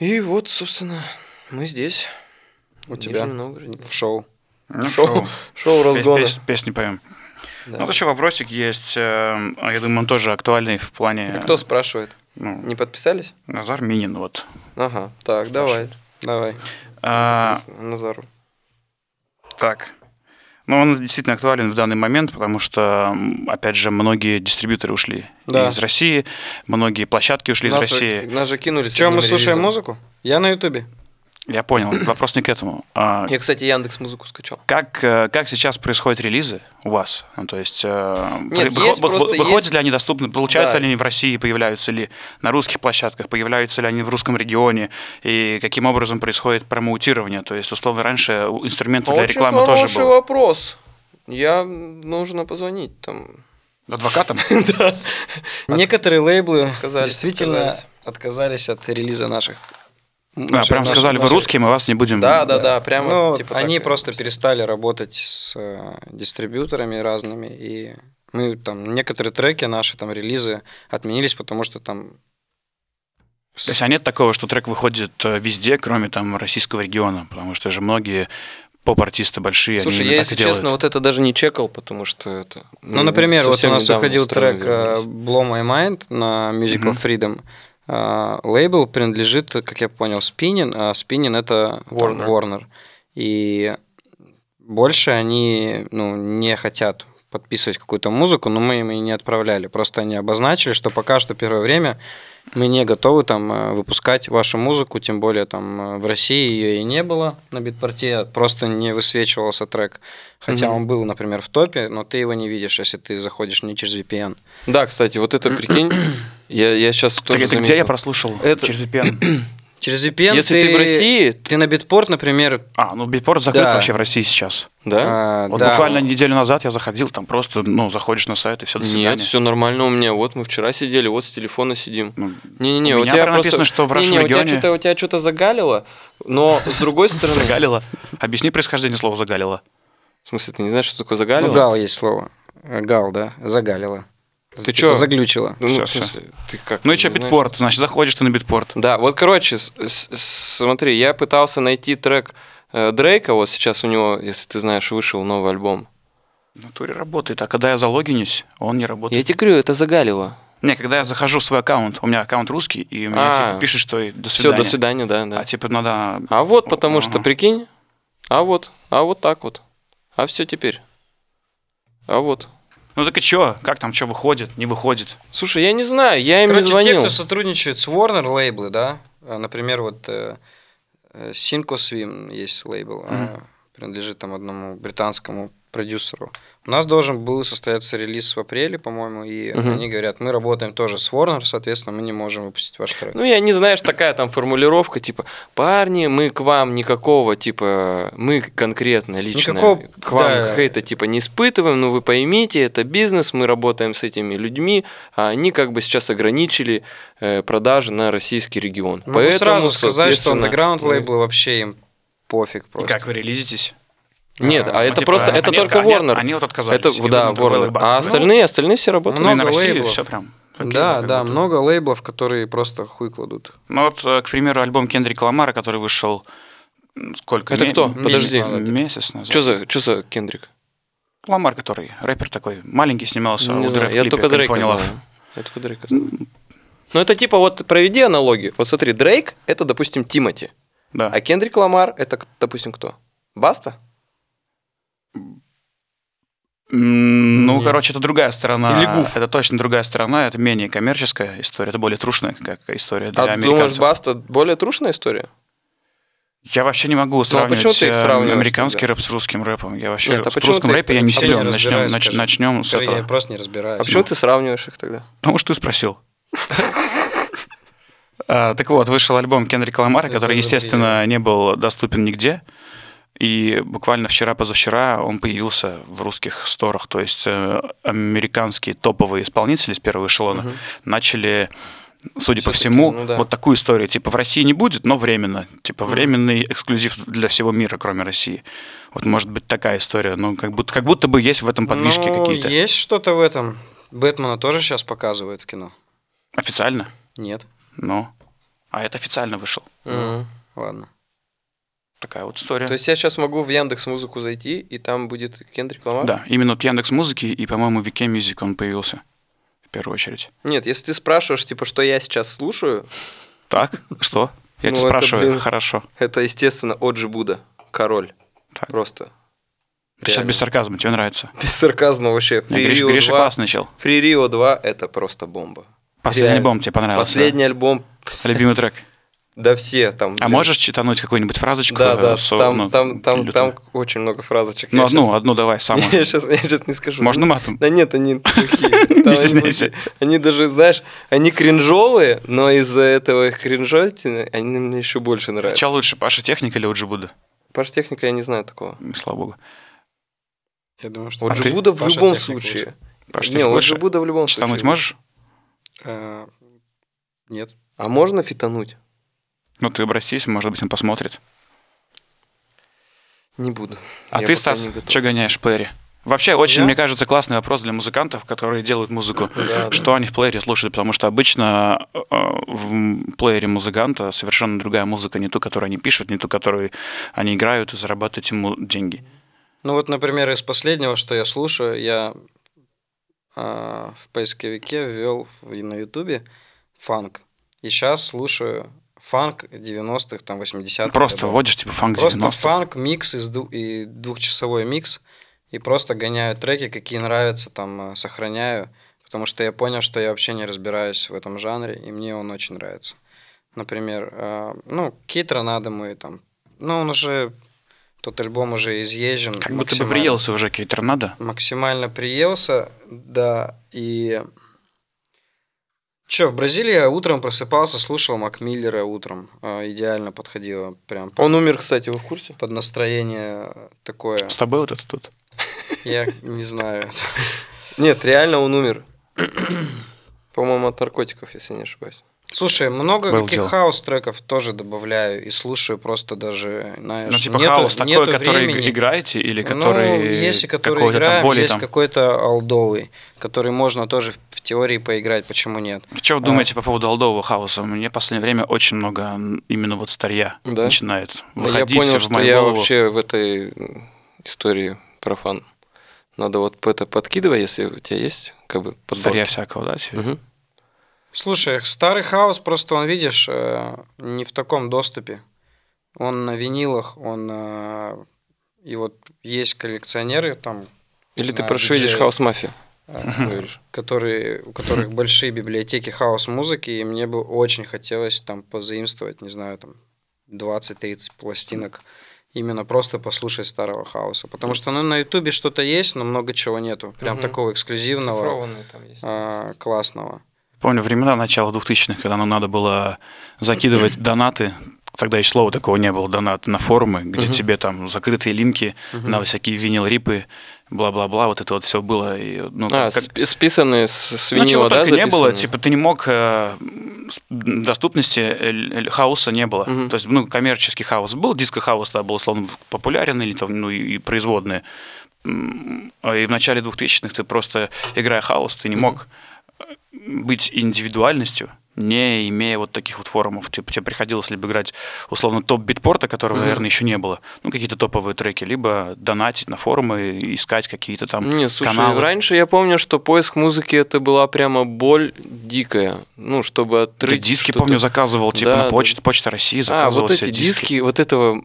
B: И вот, собственно, мы здесь.
C: У тебя в шоу.
A: Ну,
B: Шоу,
A: шоу.
B: шоу
A: Пес-
B: разгона.
A: пес- Песни поем.
B: Да.
A: Ну, вот еще вопросик есть. э, Я думаю, он тоже актуальный в плане...
B: Кто спрашивает?
A: ну,
B: Не подписались?
A: Назар Минин, вот.
B: Ага, так, давай.
C: Давай.
A: А,
B: Назару.
A: Так. Ну, он действительно актуален в данный момент, потому что, опять же, многие дистрибьюторы ушли
C: Да.
A: из России, многие площадки ушли из
B: Нас,
A: России.
B: нас же кинули.
C: Чем мы слушаем музыку? Я на Ютубе.
A: Я понял. Вопрос не к этому. А
B: Я, кстати, Яндекс музыку скачал.
A: Как, э, как сейчас происходят релизы у вас? Ну, то есть, э,
B: Нет,
A: выхо-
B: есть
A: вы-
B: просто
A: выходят
B: есть-
A: ли они доступны, получаются
B: Да.
A: ли они в России, появляются ли на русских площадках, появляются ли они в русском регионе, и каким образом происходит промоутирование? То есть, условно, раньше инструменты для
B: Очень
A: рекламы тоже
B: хороший
A: был.
B: вопрос. Я нужно позвонить там.
A: Адвокатом?
C: Некоторые лейблы действительно
B: отказались.
C: от релиза наших.
A: Да, прям сказали, вы
C: наших-
A: русские, мы вас не будем...
B: Да, да, да, прямо.
C: Ну,
B: типа
C: они
B: так,
C: просто перестали работать с э, дистрибьюторами разными, и мы там некоторые треки наши там релизы отменились, потому что там
A: То есть, а нет такого, что трек выходит э, везде, кроме там российского региона? Потому что же многие поп-артисты большие,
B: Слушай,
A: они
B: я, если
A: и делают.
B: честно, вот это даже не чекал, потому что это...
C: Ну, например, вот у нас выходил трек э, Blow My Mind на Musical
A: Мгм.
C: Freedom. Э, Лейбл принадлежит, как я понял, Spinning, а Spinning это
B: Warner.
C: Warner. И больше они ну, не хотят подписывать какую-то музыку, но мы им и не отправляли. Просто они обозначили, что пока что первое время мы не готовы там э, выпускать вашу музыку, тем более там э, в России ее и не было на битпорте, просто не высвечивался трек. Хотя
B: Мгм.
C: он был, например, в топе, но ты его не видишь, если ты заходишь не через VPN.
B: Да, кстати, вот это, прикинь, я, я сейчас
A: Так
B: тоже
A: это где
B: заметил.
A: я прослушал?
B: Это-
A: Через VPN.
C: Через VPN
B: Если ты в России,
C: Ты на битпорт, например,
A: А, ну битпорт закрыт
C: Да.
A: вообще в России сейчас.
B: да?
C: а,
A: Вот
C: да,
A: буквально неделю назад я заходил, там просто, ну, заходишь на сайт и все, до свидания.
B: Нет, все нормально у меня. Вот мы вчера сидели, вот с телефона сидим.
A: Ну,
B: Не-не-не,
A: у
B: у
A: меня
B: тебя
A: прям
B: просто...
A: написано, что в
B: тебя
A: регионе-
B: что-то, у тебя что-то загалило, но с другой стороны...
A: Загалило. Объясни происхождение слова загалило.
B: В смысле, ты не знаешь, что такое загалило?
C: ну, гал есть слово. Гал, да, загалило.
B: Ты чё?
C: Заглючило.
B: Ну,
A: Всё,
B: в смысле, ты как?
A: Ну и что, битпорт? Значит, заходишь ты на битпорт.
B: Да, вот, короче, с- с- смотри, я пытался найти трек э, Дрейка, вот сейчас у него, если ты знаешь, вышел новый альбом.
A: В натуре работает. А когда я залогинюсь, он не
B: Я
A: работает.
B: тебе говорю, это загалило.
A: Не, когда я захожу в свой аккаунт, у меня аккаунт русский, и меня
B: А.
A: типа пишет, что и до
B: Все,
A: свидания.
B: до свидания, да, да.
A: А типа надо...
B: А вот потому что,
A: Ага.
B: прикинь, а вот, а вот так вот. А все теперь. А вот.
A: Ну так и чё? Как там, что выходит, не выходит?
B: Слушай, я не знаю, я им
C: Короче,
B: не звонил.
C: те, кто сотрудничает с Warner лейблы, да, а, например, вот э, э, Synco Swim есть лейбл, а, принадлежит там одному британскому продюсеру. У нас должен был состояться релиз в апреле, по-моему, и
B: Мгм.
C: они говорят, мы работаем тоже с Warner, соответственно, мы не можем выпустить ваш трек.
B: Ну, я не знаешь, такая там формулировка, типа, парни, мы к вам никакого, типа, мы конкретно, лично
C: Никакого,
B: к вам
C: да.
B: хейта, типа, не испытываем, но вы поймите, это бизнес, мы работаем с этими людьми, а они как бы сейчас ограничили э, продажи на российский регион.
C: Могу
B: Поэтому,
C: сразу сказать, что underground лейблы вообще им пофиг
A: И
C: просто.
A: как вы релизитесь?
B: Нет, а,
A: Ну,
B: это
A: типа,
B: просто, это
A: они-
B: только
A: они-
B: Warner.
A: Они вот отказались.
B: это, да, Warner. А
A: Ну,
B: остальные, остальные все работают.
A: Ну
C: много
A: Россию
C: лейблов.
A: все прям. окей,
C: да, да,
A: будто.
C: много лейблов, которые просто хуй кладут.
A: Ну вот, э, к примеру, альбом Кендрика Ламара, который вышел сколько?
B: Это кто?
A: месяц
B: Подожди.
A: назад. Месяц назад.
B: Что за, что за Кендрик?
A: Ламар, который рэпер такой, маленький снимался
B: Не знаю, я только Дрейка знаю. Я только Дрейка знаю. Ну, это типа, вот проведи аналогию. Вот смотри, Дрейк – это, допустим, Тимати.
A: Да.
B: А Кендрик Ламар – это, допустим, кто? Баста?
A: Ну,
C: Нет.
A: короче, это другая сторона.
C: Или Гуф.
A: Это точно другая сторона, это менее коммерческая история, это более трушная как история для
B: а ты думаешь,
A: американцев.
B: Баста более трушная история?
A: Я вообще не могу сравнивать
B: почему ты их
A: э, американский
B: тогда?
A: рэп с русским рэпом. Я вообще
B: Нет, а
A: в
B: почему
A: русском
B: ты их
A: рэпе я не силен.
C: не
A: Начнем, нач- начнем с этого.
C: Я просто не разбираюсь.
B: А почему ты сравниваешь их тогда?
A: Потому что ты спросил. А, Так вот, вышел альбом Кендрика Ламара, который, естественно, не был доступен нигде. И буквально вчера-позавчера он появился в русских сторах. То есть э, американские топовые исполнители с первого эшелона начали, судя по всему,
B: ну да.
A: вот такую историю. Типа в России не будет, но временно. Типа временный эксклюзив для всего мира, кроме России. Вот может быть такая история. Ну, как будто, как будто бы есть в этом подвижки
C: Ну,
A: какие-то.
C: есть что-то в этом. Бэтмена тоже сейчас показывают в кино.
A: Официально?
C: Нет.
A: Ну. А это официально вышел.
B: Мгм.
C: Ладно.
A: Такая вот история.
B: То есть я сейчас могу в Яндекс Музыку зайти, и там будет Кендрик Ламар?
A: Да, именно от Яндекс Музыки и, по-моему, VK Music он появился в первую очередь.
B: Нет, если ты спрашиваешь, типа, что я сейчас слушаю,
A: Так, что? Я
B: Ну,
A: тебя спрашиваю,
B: блин.
A: хорошо.
B: это, естественно, Оджи Буда, король.
A: Так.
B: Просто.
A: Ты сейчас без сарказма, тебе нравится.
B: Без сарказма вообще.
A: Гриш- Гриша
B: 2
A: классный чел.
B: Free Rio 2 это просто бомба.
A: Последний
B: Реально.
A: альбом тебе понравился.
B: Последний альбом.
A: Любимый трек.
B: Да все там.
A: А
B: блин.
A: можешь читануть какую-нибудь фразочку?
B: Да,
A: э,
B: да,
A: со-
B: там,
A: ну,
B: там, там,
A: или
B: там очень много фразочек.
A: Ну, одну,
B: щас-
A: одну давай, самую.
B: Я сейчас, я щас не скажу.
A: Можно матом?
B: Да нет, они плохие.
A: Не стесняйся.
B: Они даже, знаешь, они кринжовые, но из-за этого их кринжотины они мне еще больше нравятся.
A: Че лучше, Паша Техник или Уджибуда?
B: Паш Техника я не знаю такого.
A: Слава богу.
C: Я думаю, что...
B: Вот
A: А
B: в
C: Паша
B: любом случае.
A: Паша
B: Не,
A: Техник лучше?
B: Джибуда в любом
A: Читануть
B: случае.
A: можешь?
C: Э, Нет.
B: А можно фитануть?
A: Ну, ты обратись, может быть, он посмотрит.
B: Не буду.
A: А
B: Я
A: ты, Стас, что гоняешь в плеере? Вообще, очень,
C: Я?
A: мне кажется, классный вопрос для музыкантов, которые делают музыку.
B: Да, да.
A: Что они в плеере слушают? Потому что обычно э, в плеере музыканта совершенно другая музыка, не ту, которую они пишут, не ту, которую они играют и зарабатывают ему деньги.
C: Ну вот, например, из последнего, что я слушаю, я а, в поисковике ввел в- на Ютубе фанк. И сейчас слушаю фанк 90-х, там, 80-х.
A: Просто
C: годов.
A: вводишь типа фанк
C: Просто
A: 90
C: фанк, микс из дву- и двухчасовой микс. И просто гоняю треки, какие нравятся, там, э, сохраняю. Потому что я понял, что я вообще не разбираюсь в этом жанре, и мне он очень нравится. Например, э, ну, Кит Ронадо мой там. Ну, он уже, тот альбом уже изъезжен.
A: Как будто бы приелся уже какие торнадо.
C: Максимально приелся, да, и... Че, в Бразилии я утром просыпался, слушал Мак Миллера утром. Э, идеально подходило прям под,
B: Он умер, кстати, вы в курсе?
C: под настроение такое.
A: С тобой вот это тут.
C: Я не знаю.
B: Нет, реально он умер. По-моему, от наркотиков, если не ошибаюсь.
C: Слушай, много
A: Было
C: каких хаус-треков тоже добавляю и слушаю просто даже, знаешь,
A: Ну, типа
C: нету-
A: хаос такой,
C: нету
A: который
C: времени.
A: играете, или
C: Ну,
A: который
C: есть и который
A: какой-то там
C: играем,
A: более
C: есть
A: там...
C: какой-то алдовый, который можно тоже в, теории поиграть, почему нет?
A: Что
C: А.
A: вы думаете по поводу алдового хаоса? Мне в последнее время очень много именно вот старья
B: Да?
A: начинает
B: Ну, я
A: выходить
B: понял,
A: в
B: что я
A: голову.
B: вообще в этой истории профан. Надо вот это подкидывай, если у тебя есть, как бы, подборки.
A: Старья всякого, да? типа?
C: Слушай, старый хаос просто он, видишь, э, не в таком доступе. Он на винилах, он э, и вот есть коллекционеры там,
B: Или ты прошведишь
C: диджеи.
B: хаос мафия.
C: э, которые, у которых большие библиотеки хаос-музыки, и мне бы очень хотелось там позаимствовать, не знаю, там 20-30 пластинок, именно просто послушать старого хаоса. Потому что ну, на Ютубе что-то есть, но много чего нету. Прям такого эксклюзивного,
B: там есть.
C: а, классного.
A: Помню времена начала 2000-х, когда нам надо было закидывать донаты. Тогда еще слова такого не было, донат на форумы, где
B: Мгм.
A: тебе там закрытые линки на всякие винил-рипы, бла-бла-бла, вот это вот все было. И, ну,
B: А,
A: как-
B: спи- списанные с, с
A: Ну, чего
B: винила, да,
A: только не было,
B: записанные?
A: типа ты не мог, э, доступности э, хауса не было.
B: Мгм.
A: То есть, ну, коммерческий хаус был, диско-хаус тогда был, условно, популярен, или там, ну, и и производные. А И в начале 2000-х ты просто, играя хаус, ты не мог э, быть индивидуальностью, не имея вот таких вот форумов. Типа, тебе приходилось либо играть, условно, топ битпорта, которого,
B: Мгм.
A: наверное, еще не было, ну, какие-то топовые треки, либо донатить на форумы, искать какие-то там
B: Не, слушай,
A: каналы.
B: раньше я помню, что поиск музыки это была прямо боль дикая. Ну, чтобы
A: Ты
B: открыть.
A: диски, помню, заказывал, типа,
B: Да,
A: на
B: да.
A: почту, Почта России
B: А,
A: заказывал
B: вот
A: все
B: эти диски, вот этого.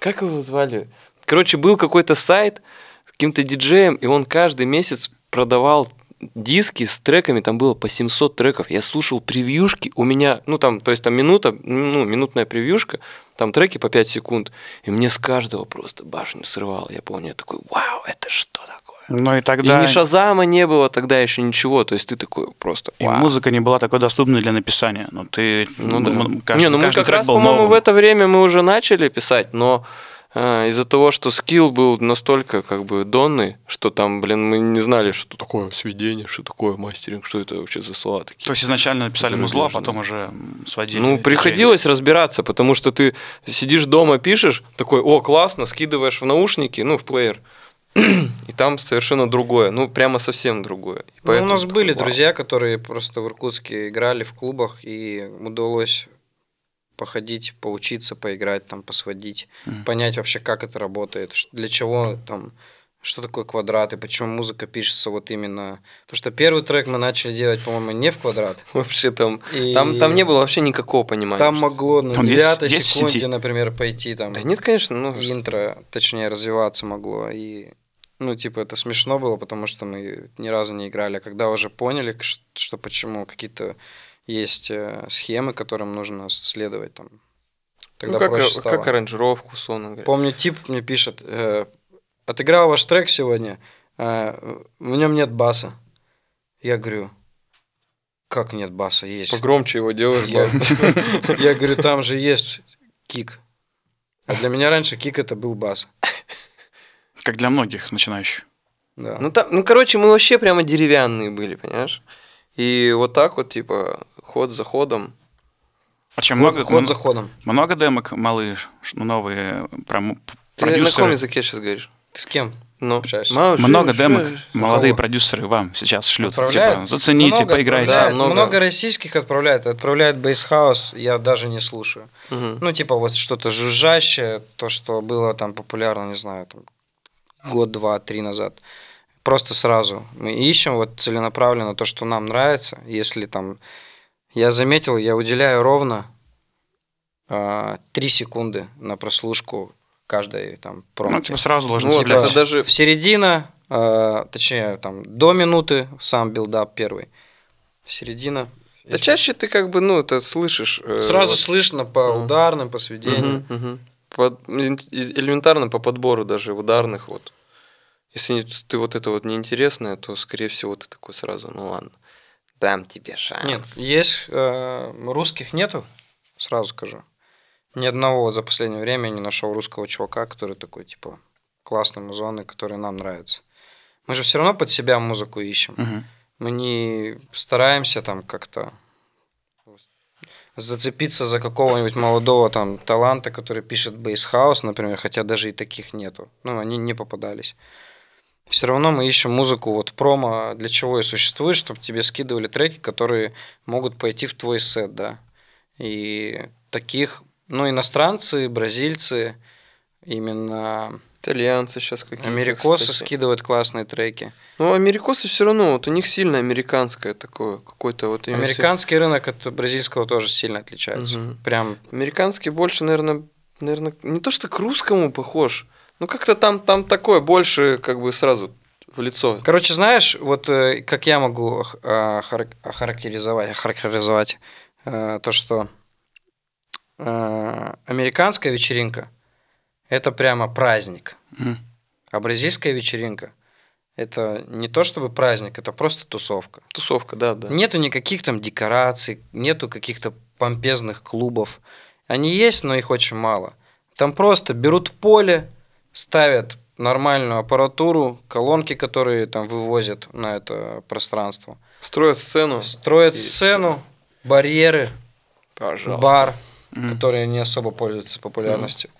B: Как его звали? Короче, был какой-то сайт с каким-то диджеем, и он каждый месяц продавал диски с треками, там было по 700 треков. Я слушал превьюшки, у меня, ну там, то есть там минута, ну, минутная превьюшка, там треки по 5 секунд, и мне с каждого просто башню срывало. Я помню, я такой, вау, это что такое?
A: Ну и тогда
B: И ни Шазама не было тогда еще ничего, то есть ты такой просто,
A: и
B: вау.
A: музыка не была такой доступной для написания. Но ты
B: Ну да.
A: каждый,
B: не, ну мы как раз, по-моему, в это время мы уже начали писать, но а, из-за того, что скилл был настолько как бы донный, что там, блин, мы не знали, что такое сведение, что такое мастеринг, что это вообще за слова такие.
A: То есть изначально написали музло, а потом уже сводили.
B: Ну, приходилось разбираться, потому что ты сидишь дома, пишешь, такой, о, классно, скидываешь в наушники, ну, в плеер, и там совершенно другое, ну, прямо совсем другое. И
C: Ну, у нас
B: такой,
C: были
B: вау.
C: друзья, которые просто в Иркутске играли в клубах, и удалось походить, поучиться, поиграть, там, посводить,
A: Мгм.
C: понять вообще, как это работает, для чего там, что такое квадрат, и почему музыка пишется вот именно... Потому что первый трек мы начали делать, по-моему, не в квадрат.
B: Вообще там,
C: И
B: там, там не было вообще никакого понимания.
C: Там
B: что-
C: могло на
A: Там есть-
C: девятой
A: есть в
C: секунде,
A: сети?
C: например, пойти там...
B: Да нет, конечно, ну,
C: интро, точнее, развиваться могло. И, ну, типа, это смешно было, потому что мы ни разу не играли. А когда уже поняли, ш- что почему какие-то есть э, схемы, которым нужно следовать там. Тогда
B: ну, как,
C: проще стало.
B: как аранжировку, сон говоря.
C: Помню, тип мне пишет, э, отыграл ваш трек сегодня, э, в нем нет баса. Я говорю, как нет баса? Есть.
B: Погромче его делаешь,
C: я говорю, там же есть кик. А для меня раньше кик это был бас.
A: Как для многих начинающих.
C: Да.
B: Ну, там, ну, короче, мы вообще прямо деревянные были, понимаешь? И вот так вот, типа, ход за ходом.
A: А чем
C: ход,
A: много,
C: ход за ходом.
A: много демок малые, ш- ну, новые пром-
B: Ты на каком
A: продюсеры?
B: языке сейчас говоришь?
C: Ты с кем?
B: Ну,
C: Общаешься?
B: мало
A: Много
B: что-
A: демок
B: что-
A: молодые
C: Кого?
A: продюсеры вам сейчас шлют.
C: Отправляют?
A: Типа, зацените,
C: Много
A: поиграйте.
B: Да, много.
C: много. российских отправляют. Отправляют бейсхаус, я даже не слушаю.
B: Мгм.
C: Ну, типа вот что-то жужжащее, то, что было там популярно, не знаю, там год, два, три назад. Просто сразу. Мы ищем вот целенаправленно то, что нам нравится. Если там... Я заметил, я уделяю ровно три секунды на прослушку каждой там
A: Ну,
C: промки.
A: типа сразу должен
B: Вот,
A: цеплять.
B: это даже
C: В середина, а, точнее, там, до минуты сам build-up первый. Середина.
B: Да чаще ты как бы, ну, это слышишь. э,
C: Сразу
B: вот.
C: слышно по
B: Мгм.
C: ударным, по сведению.
B: Мгм, мгм. По- элементарно по подбору даже ударных вот. Если не- ты вот это вот неинтересное, то, скорее всего, ты такой сразу, ну ладно, дам тебе шанс.
C: Нет, есть э, русских нету, сразу скажу. Ни одного за последнее время я не нашел русского чувака, который такой, типа, классный музонный, который нам нравится. Мы же все равно под себя музыку ищем.
A: Мгм.
C: Мы не стараемся там как-то зацепиться за какого-нибудь молодого там таланта, который пишет бейсхаус, например, хотя даже и таких нету. Ну, они не попадались. Все равно мы ищем музыку, вот промо для чего и существует, чтобы тебе скидывали треки, которые могут пойти в твой сет, да. И таких, ну, иностранцы, бразильцы, именно
B: Итальянцы сейчас какие-то.
C: америкосы
B: кстати.
C: скидывают классные треки.
B: Ну, америкосы все равно, вот у них сильно американское такое, какой-то вот
C: Американский рынок от бразильского тоже сильно отличается.
B: Мгм.
C: Прям
B: Американский больше, наверное, наверное, не то что к русскому похож, ну как-то там, там такое больше, как бы сразу в лицо.
C: Короче, знаешь, вот э, как я могу охар- охарактеризовать, охарактеризовать э, то, что э, американская вечеринка – это прямо праздник,
A: Мгм.
C: а бразильская вечеринка – это не то чтобы праздник, это просто тусовка.
B: Тусовка, да, да.
C: Нету никаких там декораций, нету каких-то помпезных клубов. Они есть, но их очень мало. Там просто берут поле, ставят нормальную аппаратуру, колонки, которые там вывозят на это пространство.
B: Строят сцену.
C: Строят
B: И
C: сцену, барьеры,
B: Пожалуйста.
C: бар,
A: Мгм.
C: который не особо пользуется популярностью.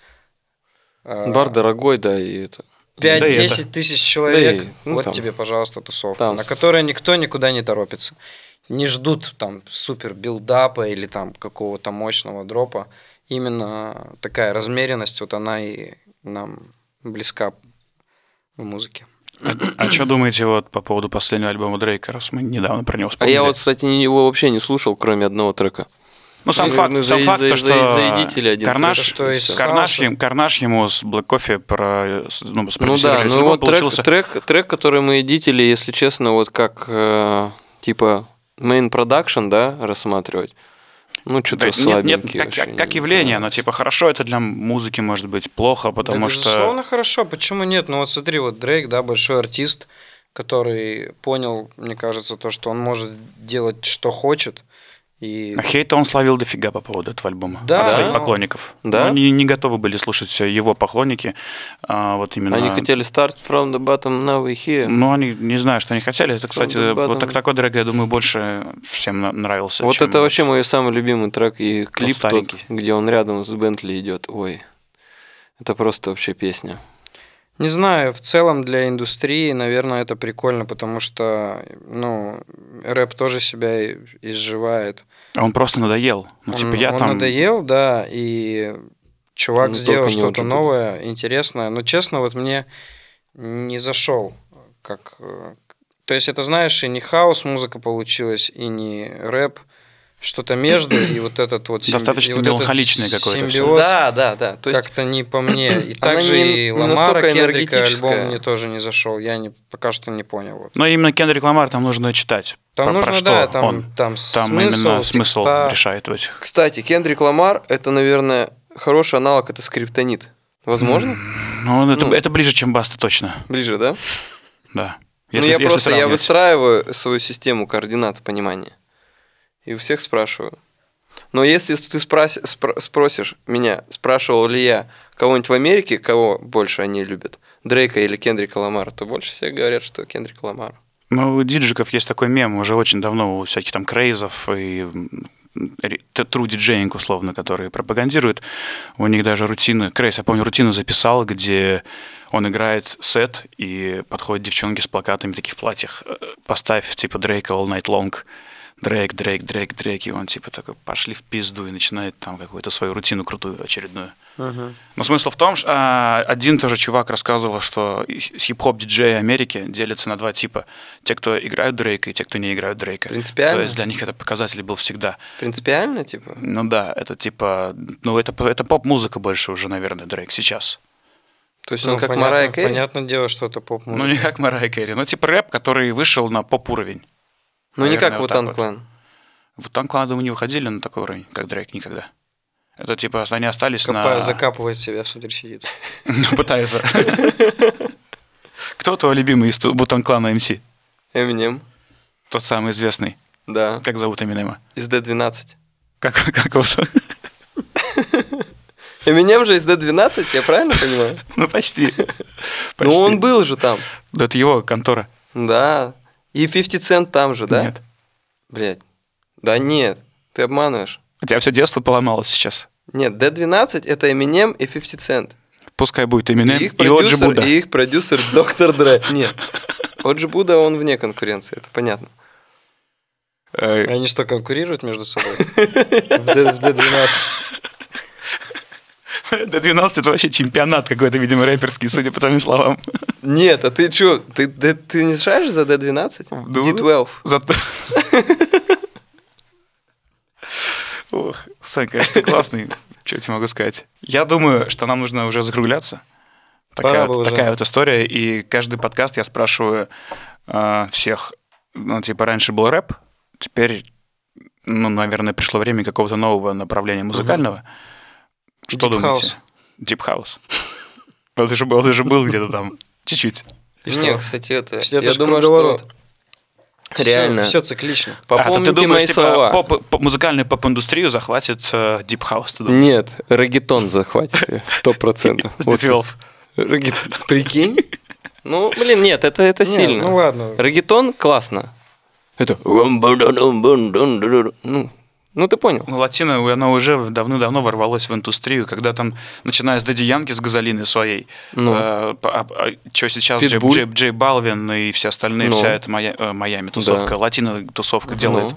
C: А,
B: Бар дорогой, да, и это.
C: 5-10
A: это-
C: тысяч человек,
B: Да и, ну,
C: вот
B: там-
C: тебе, пожалуйста, тусовка,
B: там
C: на которой никто никуда не торопится. Не ждут там супер билдапа или там какого-то мощного дропа. Именно такая размеренность, вот она и нам близка в музыке.
A: А, что думаете вот по поводу последнего альбома Дрейка, раз мы недавно про него
B: А
A: вспомнили?
B: я вот, кстати, его вообще не слушал, кроме одного трека.
A: Ну, сам
B: Ну,
A: факт,
B: ну,
A: сам
B: за-
A: факт,
B: за-
A: то,
B: за-
A: что
B: один
A: Карнаш,
C: трек, что
A: Карнаш,
C: хаоса.
A: ем- Карнаш ему с Black Coffee про, с- ну,
B: Ну да, ну вот трек,
A: получился...
B: трек, трек, который мы эдитили, если честно, вот как э, типа main production, да, рассматривать. Ну, что-то
A: Да, нет, нет,
B: слабенький
A: как, как- как явление,
B: знаю.
A: но типа хорошо это для музыки может быть, плохо, потому
C: да,
A: что...
C: безусловно, хорошо. Почему нет? Ну вот смотри, вот Дрейк, да, большой артист, который понял, мне кажется, то, что он может делать, что хочет. И
A: А Хейта он словил дофига по поводу этого альбома
C: Да,
A: от своих поклонников.
B: Да?
A: Но Они не готовы были слушать его поклонники. а, вот именно...
B: Они хотели start from the bottom, now we here.
A: Ну, они не знаю, что они хотели. Это, кстати, вот так, такой трек, я думаю, больше всем нравился.
B: Вот это вообще мой самый любимый трек и клип тот, где он рядом с Бентли идет. Ой, это просто вообще песня.
C: Не знаю, в целом для индустрии, наверное, это прикольно, потому что, ну, рэп тоже себя изживает.
A: А Он просто надоел. Ну,
C: он,
A: типа, я
C: он
A: там...
C: надоел, да, и чувак
B: Ну,
C: сделал что-то новое, интересное. Но, честно, вот мне не зашел, как... э, То есть, это, знаешь, и не хаос музыка получилась, и не рэп. Что-то между, и вот этот вот... симби-
A: Достаточно
C: вот
A: меланхоличный какой-то
C: симбиоз
B: Да, да, да. То есть
C: как-то не по мне. И
B: Она
C: также
B: не-
C: и Ламара
B: настолько
C: Кендрика альбом мне тоже не зашел. Я не, пока что не понял. Вот.
A: Но именно Кендрик Ламар там нужно читать.
C: Там
A: Про- про
C: нужно,
A: что
C: да, там,
A: он.
C: там,
A: Там
C: смысл,
A: именно смысл
C: текста.
A: решает в этих.
B: Кстати, Кендрик Ламар это, наверное, хороший аналог это скриптонит. Возможно?
A: Ну, это,
B: Ну.
A: это ближе, чем Баста, точно.
B: Ближе, да?
A: Да.
B: ну, я просто я
A: сравнивать.
B: выстраиваю свою систему координат понимания. И у всех спрашиваю. Но если ты спрос- спро- спросишь меня, спрашивал ли я кого-нибудь в Америке, кого больше они любят, Дрейка или Кендрика Ламара, то больше всех говорят, что Кендрик Ламар.
A: Ну, у диджиков есть такой мем уже очень давно у всяких там Craze ов и true DJing, условно, которые пропагандируют. У них даже рутины. Craze, я помню, рутину записал, где он играет сет, и подходят девчонки с плакатами таких в платьях. э, Поставь, типа, Дрейка all night long. Дрейк, Дрейк, Дрейк, Дрейк. И он, типа, такой, пошли в пизду, и начинает там какую-то свою рутину крутую очередную.
C: Мгм.
A: Но смысл в том, что а, один тоже чувак рассказывал, что хип-хоп диджеи Америки делятся на два типа. Те, кто играют Дрейка, и те, кто не играют Дрейка.
B: Принципиально?
A: То есть для них это показатель был всегда.
B: Принципиально, типа?
A: Ну да, это типа... Ну это, это поп-музыка больше уже, наверное, Дрейк сейчас.
B: То есть
C: Ну,
B: он как
C: понятно-
B: Марайя Кэрри?
C: Понятное дело, что это поп-музыка.
A: Ну не как Марай Кэрри, но типа рэп, который вышел на поп-уровень.
B: Ну, не как
A: вот так вот. Вот там кланы не выходили на такой уровень, как Дрейк никогда. Это типа они остались
C: Копа-
A: на...
C: Закапывает себя, смотри, сидит.
A: Пытается. Кто твой любимый из Бутан клана МС?
B: Эминем.
A: Тот самый известный.
B: Да.
A: Как зовут Эминема?
B: Из D12.
A: Как, как его?
B: Эминем же из D12, я правильно понимаю?
A: Ну, почти.
B: Ну, он был же там.
A: Да это его контора.
B: Да. И 50 Cent там же, да?
A: Нет.
B: Блять. Да нет, ты обманываешь.
A: У тебя все детство поломалось сейчас.
B: Нет, D12 это Eminem и 50 Cent.
A: Пускай будет Eminem
B: и, их
A: и Оджи Буда.
B: И их продюсер Доктор Дре. Нет. Оджи Буда, он вне конкуренции, это понятно.
A: Э, э,
C: Они что, конкурируют между собой? В D12?
A: До 12 это вообще чемпионат какой-то, видимо, рэперский, судя по твоим словам.
B: Нет, а ты что, ты, ты, ты не знаешь за D12? D12.
A: Ну, за... Ох, Сань, конечно, ты классный, что я тебе могу сказать. Я думаю, что нам нужно уже закругляться. Такая, вот, такая вот история. И каждый подкаст я спрашиваю э, всех, ну, типа, раньше был рэп, теперь, ну, наверное, пришло время какого-то нового направления музыкального. Угу. Что
C: Deep
A: думаете?
C: house.
A: Deep House. Вот ты же был, ты же был где-то там, чуть-чуть.
C: И
B: Не,
C: что?
B: кстати, это...
C: Все
B: я думаю, что реально.
C: Все циклично.
A: а, то
B: Попомните
A: ты думаешь,
B: мои
A: типа,
B: слова.
A: поп- поп- музыкальную поп-индустрию захватит э, Deep House, ты думаешь?
B: Нет, регетон захватит сто процентов.
A: С D12.
B: Регет- Прикинь? Ну, блин, нет, это, это
C: Не,
B: сильно.
C: Ну ладно.
B: Регетон классно. Это... Ну, ну ты понял.
A: Ну, латино, оно уже давно-давно ворвалось в индустрию, когда там, начиная с Дади Янки, с газолиной своей,
B: Ну.
A: что сейчас Джей. Джей- Джей Балвин и все остальные,
B: Ну.
A: вся эта Майя- э, Майами тусовка,
B: Да.
A: латино-тусовка делает.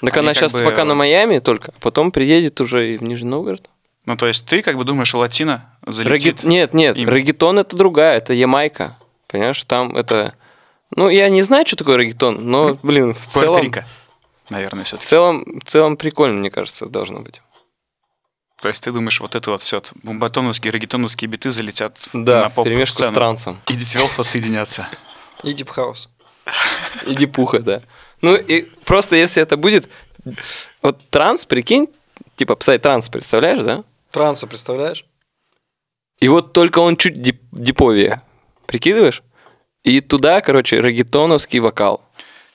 B: Ну. Так
A: Они
B: она сейчас
A: бы-
B: пока на Майами только, а потом приедет уже и в Нижний Новгород.
A: Ну, то есть ты как бы думаешь, что латино залетит?
B: Регет- Нет, нет,
A: им.
B: регетон это другая, это Ямайка. Понимаешь, там это... Ну, я не знаю, что такое регетон, но, блин, в целом,
A: Наверное,
B: в
A: все-таки.
B: целом, в целом прикольно, мне кажется, должно быть.
A: То есть ты думаешь, вот это вот все, бумбатоновские, регетоновские биты залетят
B: Да,
A: на
B: в перемешку с трансом.
A: И D12 соединятся.
C: И House.
B: И дипуха, да. Ну, и просто если это будет... Вот транс, прикинь, типа псай-транс, представляешь, да?
C: Транса, представляешь?
B: И вот только он чуть дип- диповее. Прикидываешь? И туда, короче, регетоновский вокал.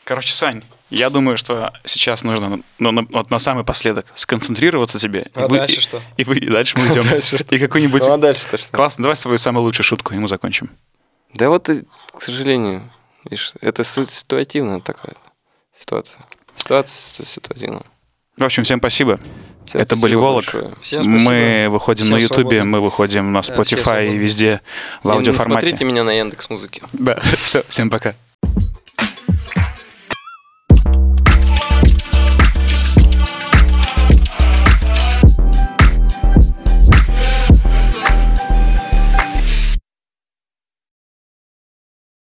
A: Короче, Сань, я думаю, что сейчас нужно ну, на- вот на самый последок сконцентрироваться тебе.
C: А
A: и вы-
C: дальше
A: и-
C: что?
A: И, вы, и дальше мы идем.
B: Дальше?
A: И какую-нибудь...
B: Ну, а дальше-то что?
A: Классно, давай свою самую лучшую шутку, и мы закончим.
B: Да вот, и, к сожалению, это ситуативная такая ситуация. Ситуация ситуативная.
A: В общем, всем спасибо.
B: Всем
A: Это были Волок.
B: большое.
C: Всем спасибо.
A: Мы выходим
C: Всем
A: на Ютубе, мы выходим на Spotify и везде в аудиоформате.
B: Смотрите меня на Яндекс Музыке.
A: Да, все, всем пока.